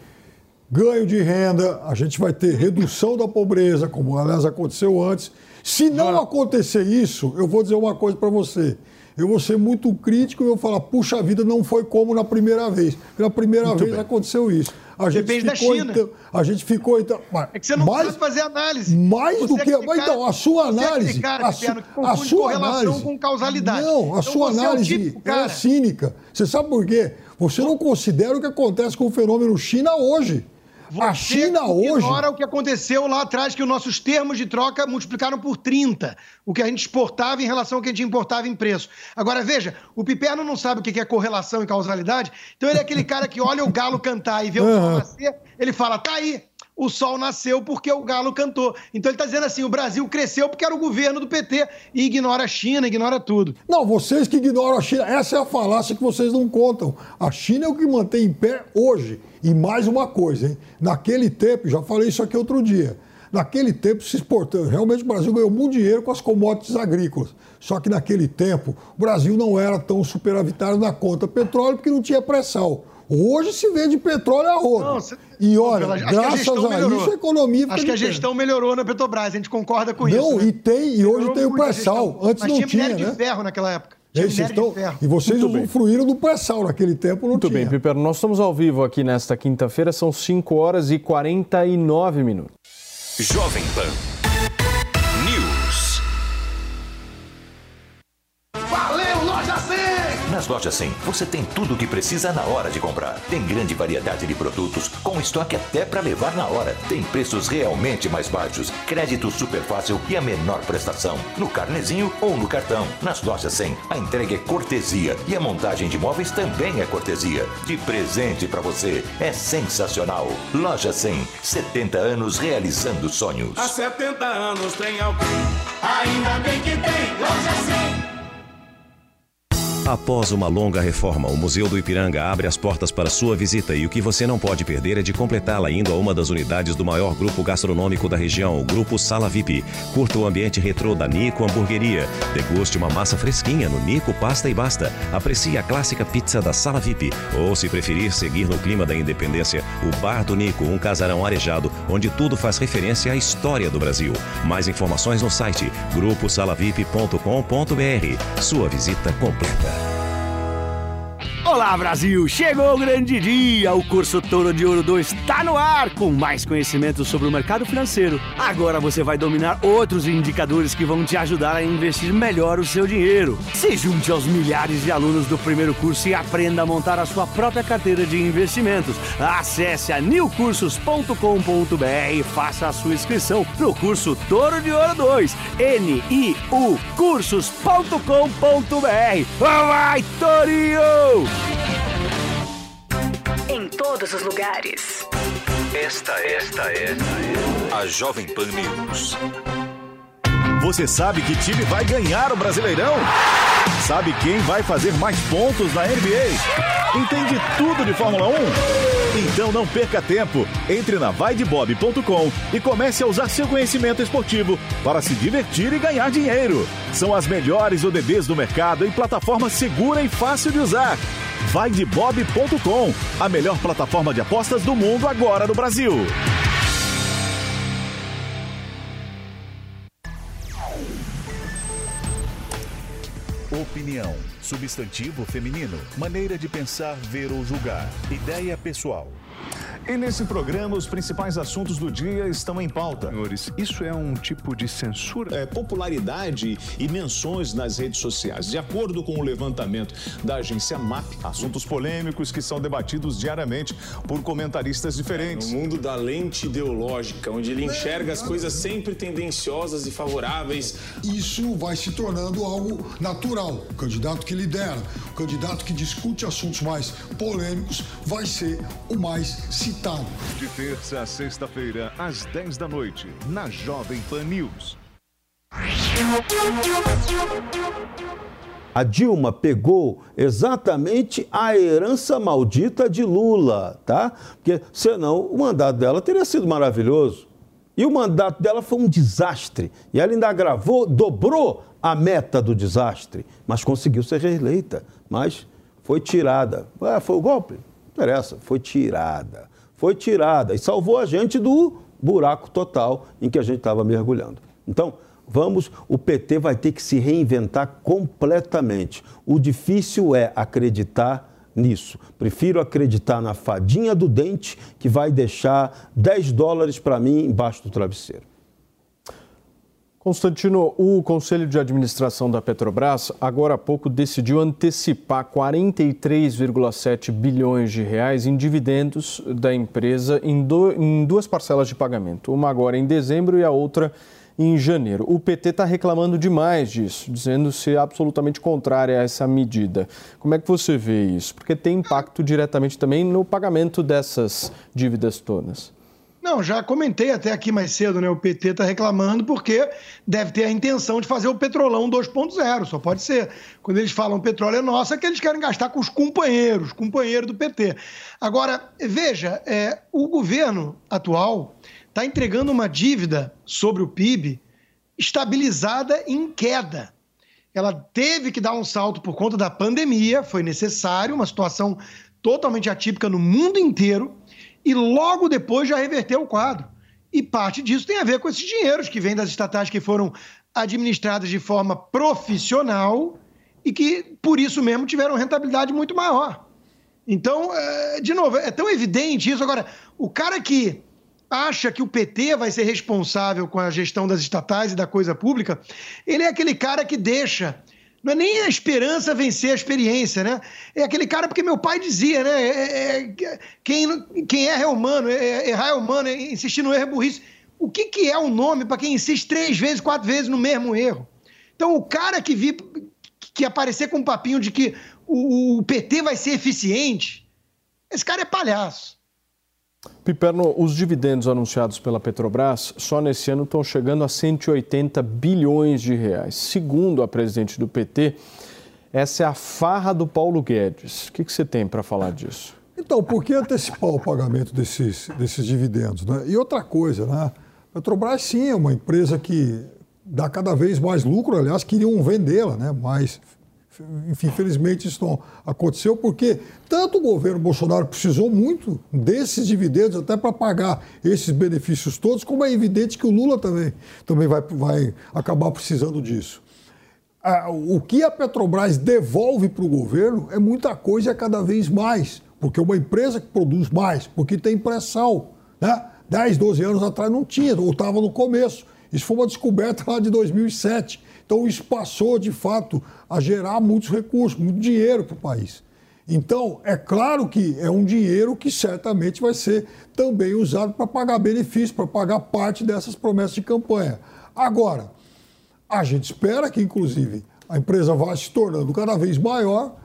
ganho de renda, a gente vai ter redução da pobreza, como aliás aconteceu antes. Se não acontecer isso, eu vou dizer uma coisa para você eu vou ser muito crítico e vou falar, puxa vida, não foi como na primeira vez. Pela primeira muito vez bem. aconteceu isso. A gente Depende ficou, da China. Então, a gente ficou então. É que você não mais, fazer análise. Mais você do que. É mas então, a sua análise. É cara, a, su, a sua análise, com causalidade. Não, a então, sua análise é, tipo, é cínica. Você sabe por quê? Você não considera o que acontece com o fenômeno China hoje. Você a China hoje. ignora o que aconteceu lá atrás, que os nossos termos de troca multiplicaram por 30 o que a gente exportava em relação ao que a gente importava em preço. Agora, veja, o Piperno não sabe o que é correlação e causalidade, então ele é aquele cara que olha o galo cantar e vê o sol nascer, ele fala, tá aí, o sol nasceu porque o galo cantou. Então ele está dizendo assim: o Brasil cresceu porque era o governo do PT e ignora a China, ignora tudo. Não, vocês que ignoram a China, essa é a falácia que vocês não contam. A China é o que mantém em pé hoje. E mais uma coisa, hein? Naquele tempo, já falei isso aqui outro dia. Naquele tempo se exportando, realmente o Brasil ganhou muito dinheiro com as commodities agrícolas. Só que naquele tempo o Brasil não era tão superavitário na conta petróleo porque não tinha pré-sal. Hoje se vende petróleo a rodo. E olha, Pela, graças a, a isso a economia Acho que a gestão melhorou na Petrobras, a gente concorda com não, isso. Não, né? e tem, e hoje tem o pré-sal. Antes Mas não tinha, tinha né? de ferro naquela época. É estão, e vocês Muito usufruíram bem. do pré-sal naquele tempo, não Muito tinha. bem, Piper, nós estamos ao vivo aqui nesta quinta-feira, são 5 horas e 49 minutos. Jovem Pan Nas lojas 100, você tem tudo o que precisa na hora de comprar. Tem grande variedade de produtos, com estoque até para levar na hora. Tem preços realmente mais baixos, crédito super fácil e a menor prestação. No carnezinho ou no cartão. Nas lojas 100, a entrega é cortesia e a montagem de móveis também é cortesia. De presente para você. É sensacional. Loja 100, 70 anos realizando sonhos. Há 70 anos tem alguém. Ainda bem que tem loja 100. Após uma longa reforma, o Museu do Ipiranga abre as portas para sua visita e o que você não pode perder é de completá-la indo a uma das unidades do maior grupo gastronômico da região, o Grupo Sala VIP. Curta o ambiente retrô da Nico Hamburgueria. Deguste uma massa fresquinha no Nico Pasta e Basta. Aprecie a clássica pizza da Sala VIP. Ou, se preferir seguir no clima da independência, o Bar do Nico, um casarão arejado, onde tudo faz referência à história do Brasil. Mais informações no site gruposalavip.com.br. Sua visita completa. Olá Brasil, chegou o grande dia! O curso Touro de Ouro 2 está no ar com mais conhecimento sobre o mercado financeiro. Agora você vai dominar outros indicadores que vão te ajudar a investir melhor o seu dinheiro. Se junte aos milhares de alunos do primeiro curso e aprenda a montar a sua própria carteira de investimentos. Acesse a newcursos.com.br e faça a sua inscrição no curso Touro de Ouro 2. N-I-U cursos.com.br. Vai, Torinho! Todos os lugares. Esta, esta é a Jovem Pan News. Você sabe que time vai ganhar o Brasileirão? Sabe quem vai fazer mais pontos na NBA? Entende tudo de Fórmula 1? Então não perca tempo. Entre na vaidebob.com e comece a usar seu conhecimento esportivo para se divertir e ganhar dinheiro. São as melhores ODBs do mercado em plataforma segura e fácil de usar. Vaidebob.com, a melhor plataforma de apostas do mundo agora no Brasil. Opinião. Substantivo feminino. Maneira de pensar, ver ou julgar. Ideia pessoal. E nesse programa, os principais assuntos do dia estão em pauta. Senhores, isso é um tipo de censura? É, popularidade e menções nas redes sociais. De acordo com o levantamento da agência MAP, assuntos polêmicos que são debatidos diariamente por comentaristas diferentes. No mundo da lente ideológica, onde ele enxerga as coisas sempre tendenciosas e favoráveis. Isso vai se tornando algo natural. O candidato que lidera, o candidato que discute assuntos mais polêmicos, vai ser o mais De terça a sexta-feira, às 10 da noite, na Jovem Pan News. A Dilma pegou exatamente a herança maldita de Lula, tá? Porque senão o mandato dela teria sido maravilhoso. E o mandato dela foi um desastre. E ela ainda agravou, dobrou a meta do desastre, mas conseguiu ser reeleita. Mas foi tirada. Ah, foi o golpe? Não interessa, foi tirada foi tirada e salvou a gente do buraco total em que a gente estava mergulhando. Então, vamos, o PT vai ter que se reinventar completamente. O difícil é acreditar nisso. Prefiro acreditar na fadinha do dente que vai deixar 10 dólares para mim embaixo do travesseiro. Constantino, o Conselho de Administração da Petrobras agora há pouco decidiu antecipar 43,7 bilhões de reais em dividendos da empresa em, do, em, duas parcelas de pagamento, uma agora em dezembro e a outra em janeiro. O PT está reclamando demais disso, dizendo ser absolutamente contrária a essa medida. Como é que você vê isso? Porque tem impacto diretamente também no pagamento dessas dívidas todas. Não, já comentei até aqui mais cedo, né? O PT está reclamando porque deve ter a intenção de fazer o petrolão 2.0, só pode ser. Quando eles falam petróleo é nosso, é que eles querem gastar com os companheiros, companheiros do PT. Agora, veja, é, o governo atual está entregando uma dívida sobre o PIB estabilizada em queda. Ela teve que dar um salto por conta da pandemia, foi necessário, uma situação totalmente atípica no mundo inteiro e logo depois já reverteu o quadro. E parte disso tem a ver com esses dinheiros que vêm das estatais que foram administradas de forma profissional e que, por isso mesmo, tiveram rentabilidade muito maior. Então, é, de novo, é tão evidente isso. Agora, o cara que acha que o PT vai ser responsável com a gestão das estatais e da coisa pública, ele é aquele cara que deixa Não é nem a esperança vencer a experiência, né? É aquele cara, porque meu pai dizia, né? É, é, quem, quem erra é humano, é, é, errar é humano, é, insistir no erro é burrice. O que, que é o um nome para quem insiste três vezes, quatro vezes no mesmo erro? Então, o cara que vi que aparecer com um papinho de que o, o PT vai ser eficiente, esse cara é palhaço. Piperno, os dividendos anunciados pela Petrobras só nesse ano estão chegando a 180 bilhões de reais. Segundo a presidente do PT, essa é a farra do Paulo Guedes. O que, que você tem para falar disso? Então, por que antecipar o pagamento desses, desses dividendos? Né? E outra coisa, né? Petrobras sim é uma empresa que dá cada vez mais lucro, aliás, queriam vendê-la, né? mas enfim, infelizmente isso não aconteceu porque tanto o governo Bolsonaro precisou muito desses dividendos até para pagar esses benefícios todos, como é evidente que o Lula também, também vai, vai acabar precisando disso. O que a Petrobras devolve para o governo é muita coisa cada vez mais, porque é uma empresa que produz mais, porque tem pressão. Né? 10, 12 anos atrás não tinha, ou estava no começo. Isso foi uma descoberta lá de 2007. Então, isso passou, de fato, a gerar muitos recursos, muito dinheiro para o país. Então, é claro que é um dinheiro que certamente vai ser também usado para pagar benefícios, para pagar parte dessas promessas de campanha. Agora, a gente espera que, inclusive, a empresa vá se tornando cada vez maior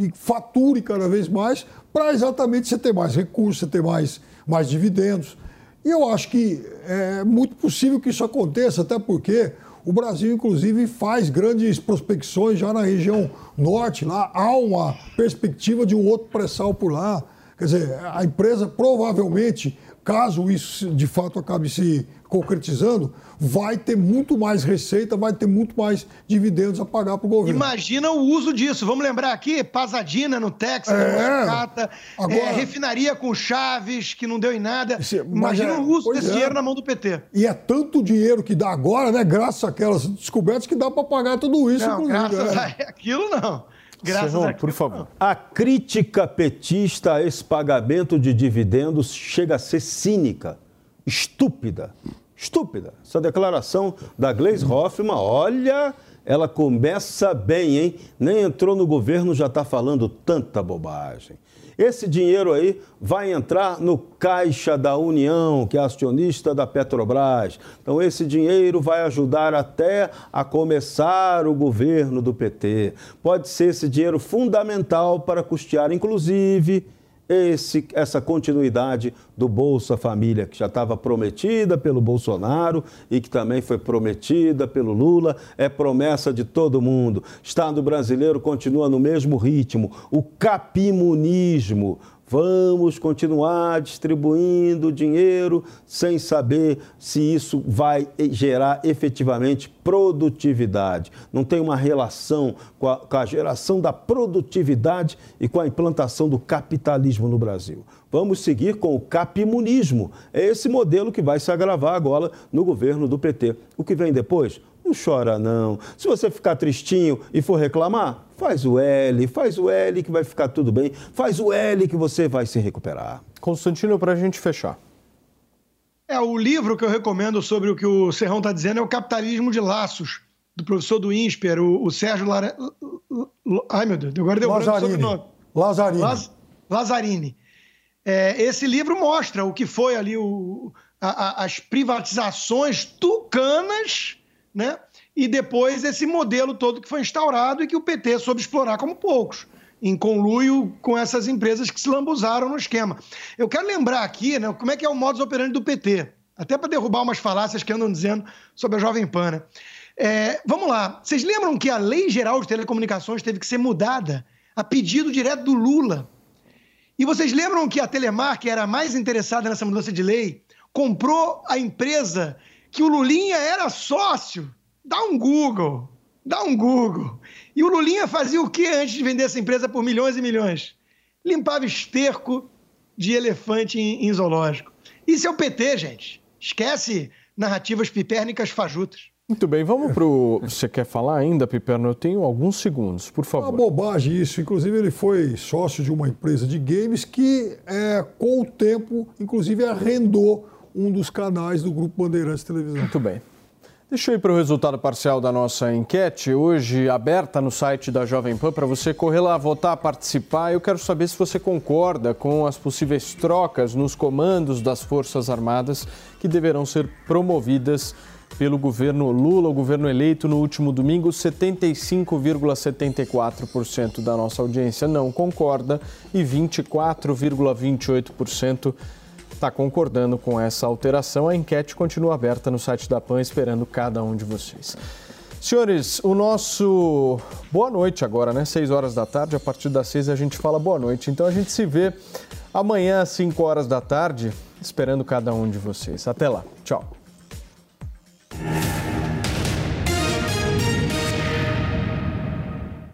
e fature cada vez mais para exatamente você ter mais recursos, você ter mais, mais dividendos. E eu acho que é muito possível que isso aconteça, até porque o Brasil, inclusive, faz grandes prospecções já na região norte, lá há uma perspectiva de um outro pré-sal por lá. Quer dizer, a empresa provavelmente, caso isso de fato acabe se concretizando, vai ter muito mais receita, vai ter muito mais dividendos a pagar para o governo. Imagina o uso disso. Vamos lembrar aqui, Pasadina no Texas, é, Cata, Agora, é, refinaria com Chaves, que não deu em nada. Imagina é, o uso desse é. dinheiro na mão do PT. E é tanto dinheiro que dá agora, né? Graças àquelas descobertas que dá para pagar tudo isso, não. Graças é. a (laughs) aquilo, não. Graças por favor. A crítica petista a esse pagamento de dividendos chega a ser cínica, estúpida estúpida. Essa declaração da Gleisi Hoffmann, olha, ela começa bem, hein? Nem entrou no governo, já está falando tanta bobagem. Esse dinheiro aí vai entrar no Caixa da União, que é acionista da Petrobras. Então, esse dinheiro vai ajudar até a começar o governo do PT. Pode ser esse dinheiro fundamental para custear, inclusive, esse, essa continuidade do Bolsa Família, que já estava prometida pelo Bolsonaro e que também foi prometida pelo Lula, é promessa de todo mundo. Estado brasileiro continua no mesmo ritmo. O capimunismo, Vamos continuar distribuindo dinheiro sem saber se isso vai gerar efetivamente produtividade. Não tem uma relação com a, com a, geração da produtividade e com a implantação do capitalismo no Brasil. Vamos seguir com o capimunismo. É esse modelo que vai se agravar agora no governo do PT. O que vem depois? Não chora, não. Se você ficar tristinho e for reclamar, Faz o L, faz o L que vai ficar tudo bem. Faz o L que você vai se recuperar. Constantino, para a gente fechar. É, o livro que eu recomendo sobre o que o Serrão está dizendo é o Capitalismo de Laços, do professor do INSPER, o, o Sérgio Lara... Ai, meu Deus, agora deu o nome. Lazarini. Laz... Lazarini. É, esse livro mostra o que foi ali o, a, a, as privatizações tucanas, né? e depois esse modelo todo que foi instaurado e que o PT soube explorar como poucos, em conluio com essas empresas que se lambuzaram no esquema. Eu quero lembrar aqui né, como é que é o modus operandi do PT, até para derrubar umas falácias que andam dizendo sobre a Jovem Pan. Né? É, vamos lá, vocês lembram que a Lei Geral de Telecomunicações teve que ser mudada a pedido direto do Lula? E vocês lembram que a Telemar, que era a mais interessada nessa mudança de lei, comprou a empresa que o Lulinha era sócio Dá um Google. Dá um Google. E o Lulinha fazia o que antes de vender essa empresa por milhões e milhões? Limpava esterco de elefante em, em zoológico. Isso é o PT, gente. Esquece narrativas pipérnicas fajutas. Muito bem, vamos para o. (laughs) Você quer falar ainda, Piperno? Eu tenho alguns segundos, por favor. Uma bobagem isso. Inclusive, ele foi sócio de uma empresa de games que, é, com o tempo, inclusive arrendou um dos canais do Grupo Bandeirantes Televisão. Muito bem. Deixa eu ir para o resultado parcial da nossa enquete, hoje aberta no site da Jovem Pan, para você correr lá, votar, participar. Eu quero saber se você concorda com as possíveis trocas nos comandos das Forças Armadas que deverão ser promovidas pelo governo Lula, o governo eleito no último domingo. 75,74% da nossa audiência não concorda e 24,28% está concordando com essa alteração. A enquete continua aberta no site da PAN, esperando cada um de vocês. Senhores, o nosso boa noite agora, né? 6 horas da tarde. A partir das 6 a gente fala boa noite. Então a gente se vê amanhã às 5 horas da tarde, esperando cada um de vocês. Até lá. Tchau.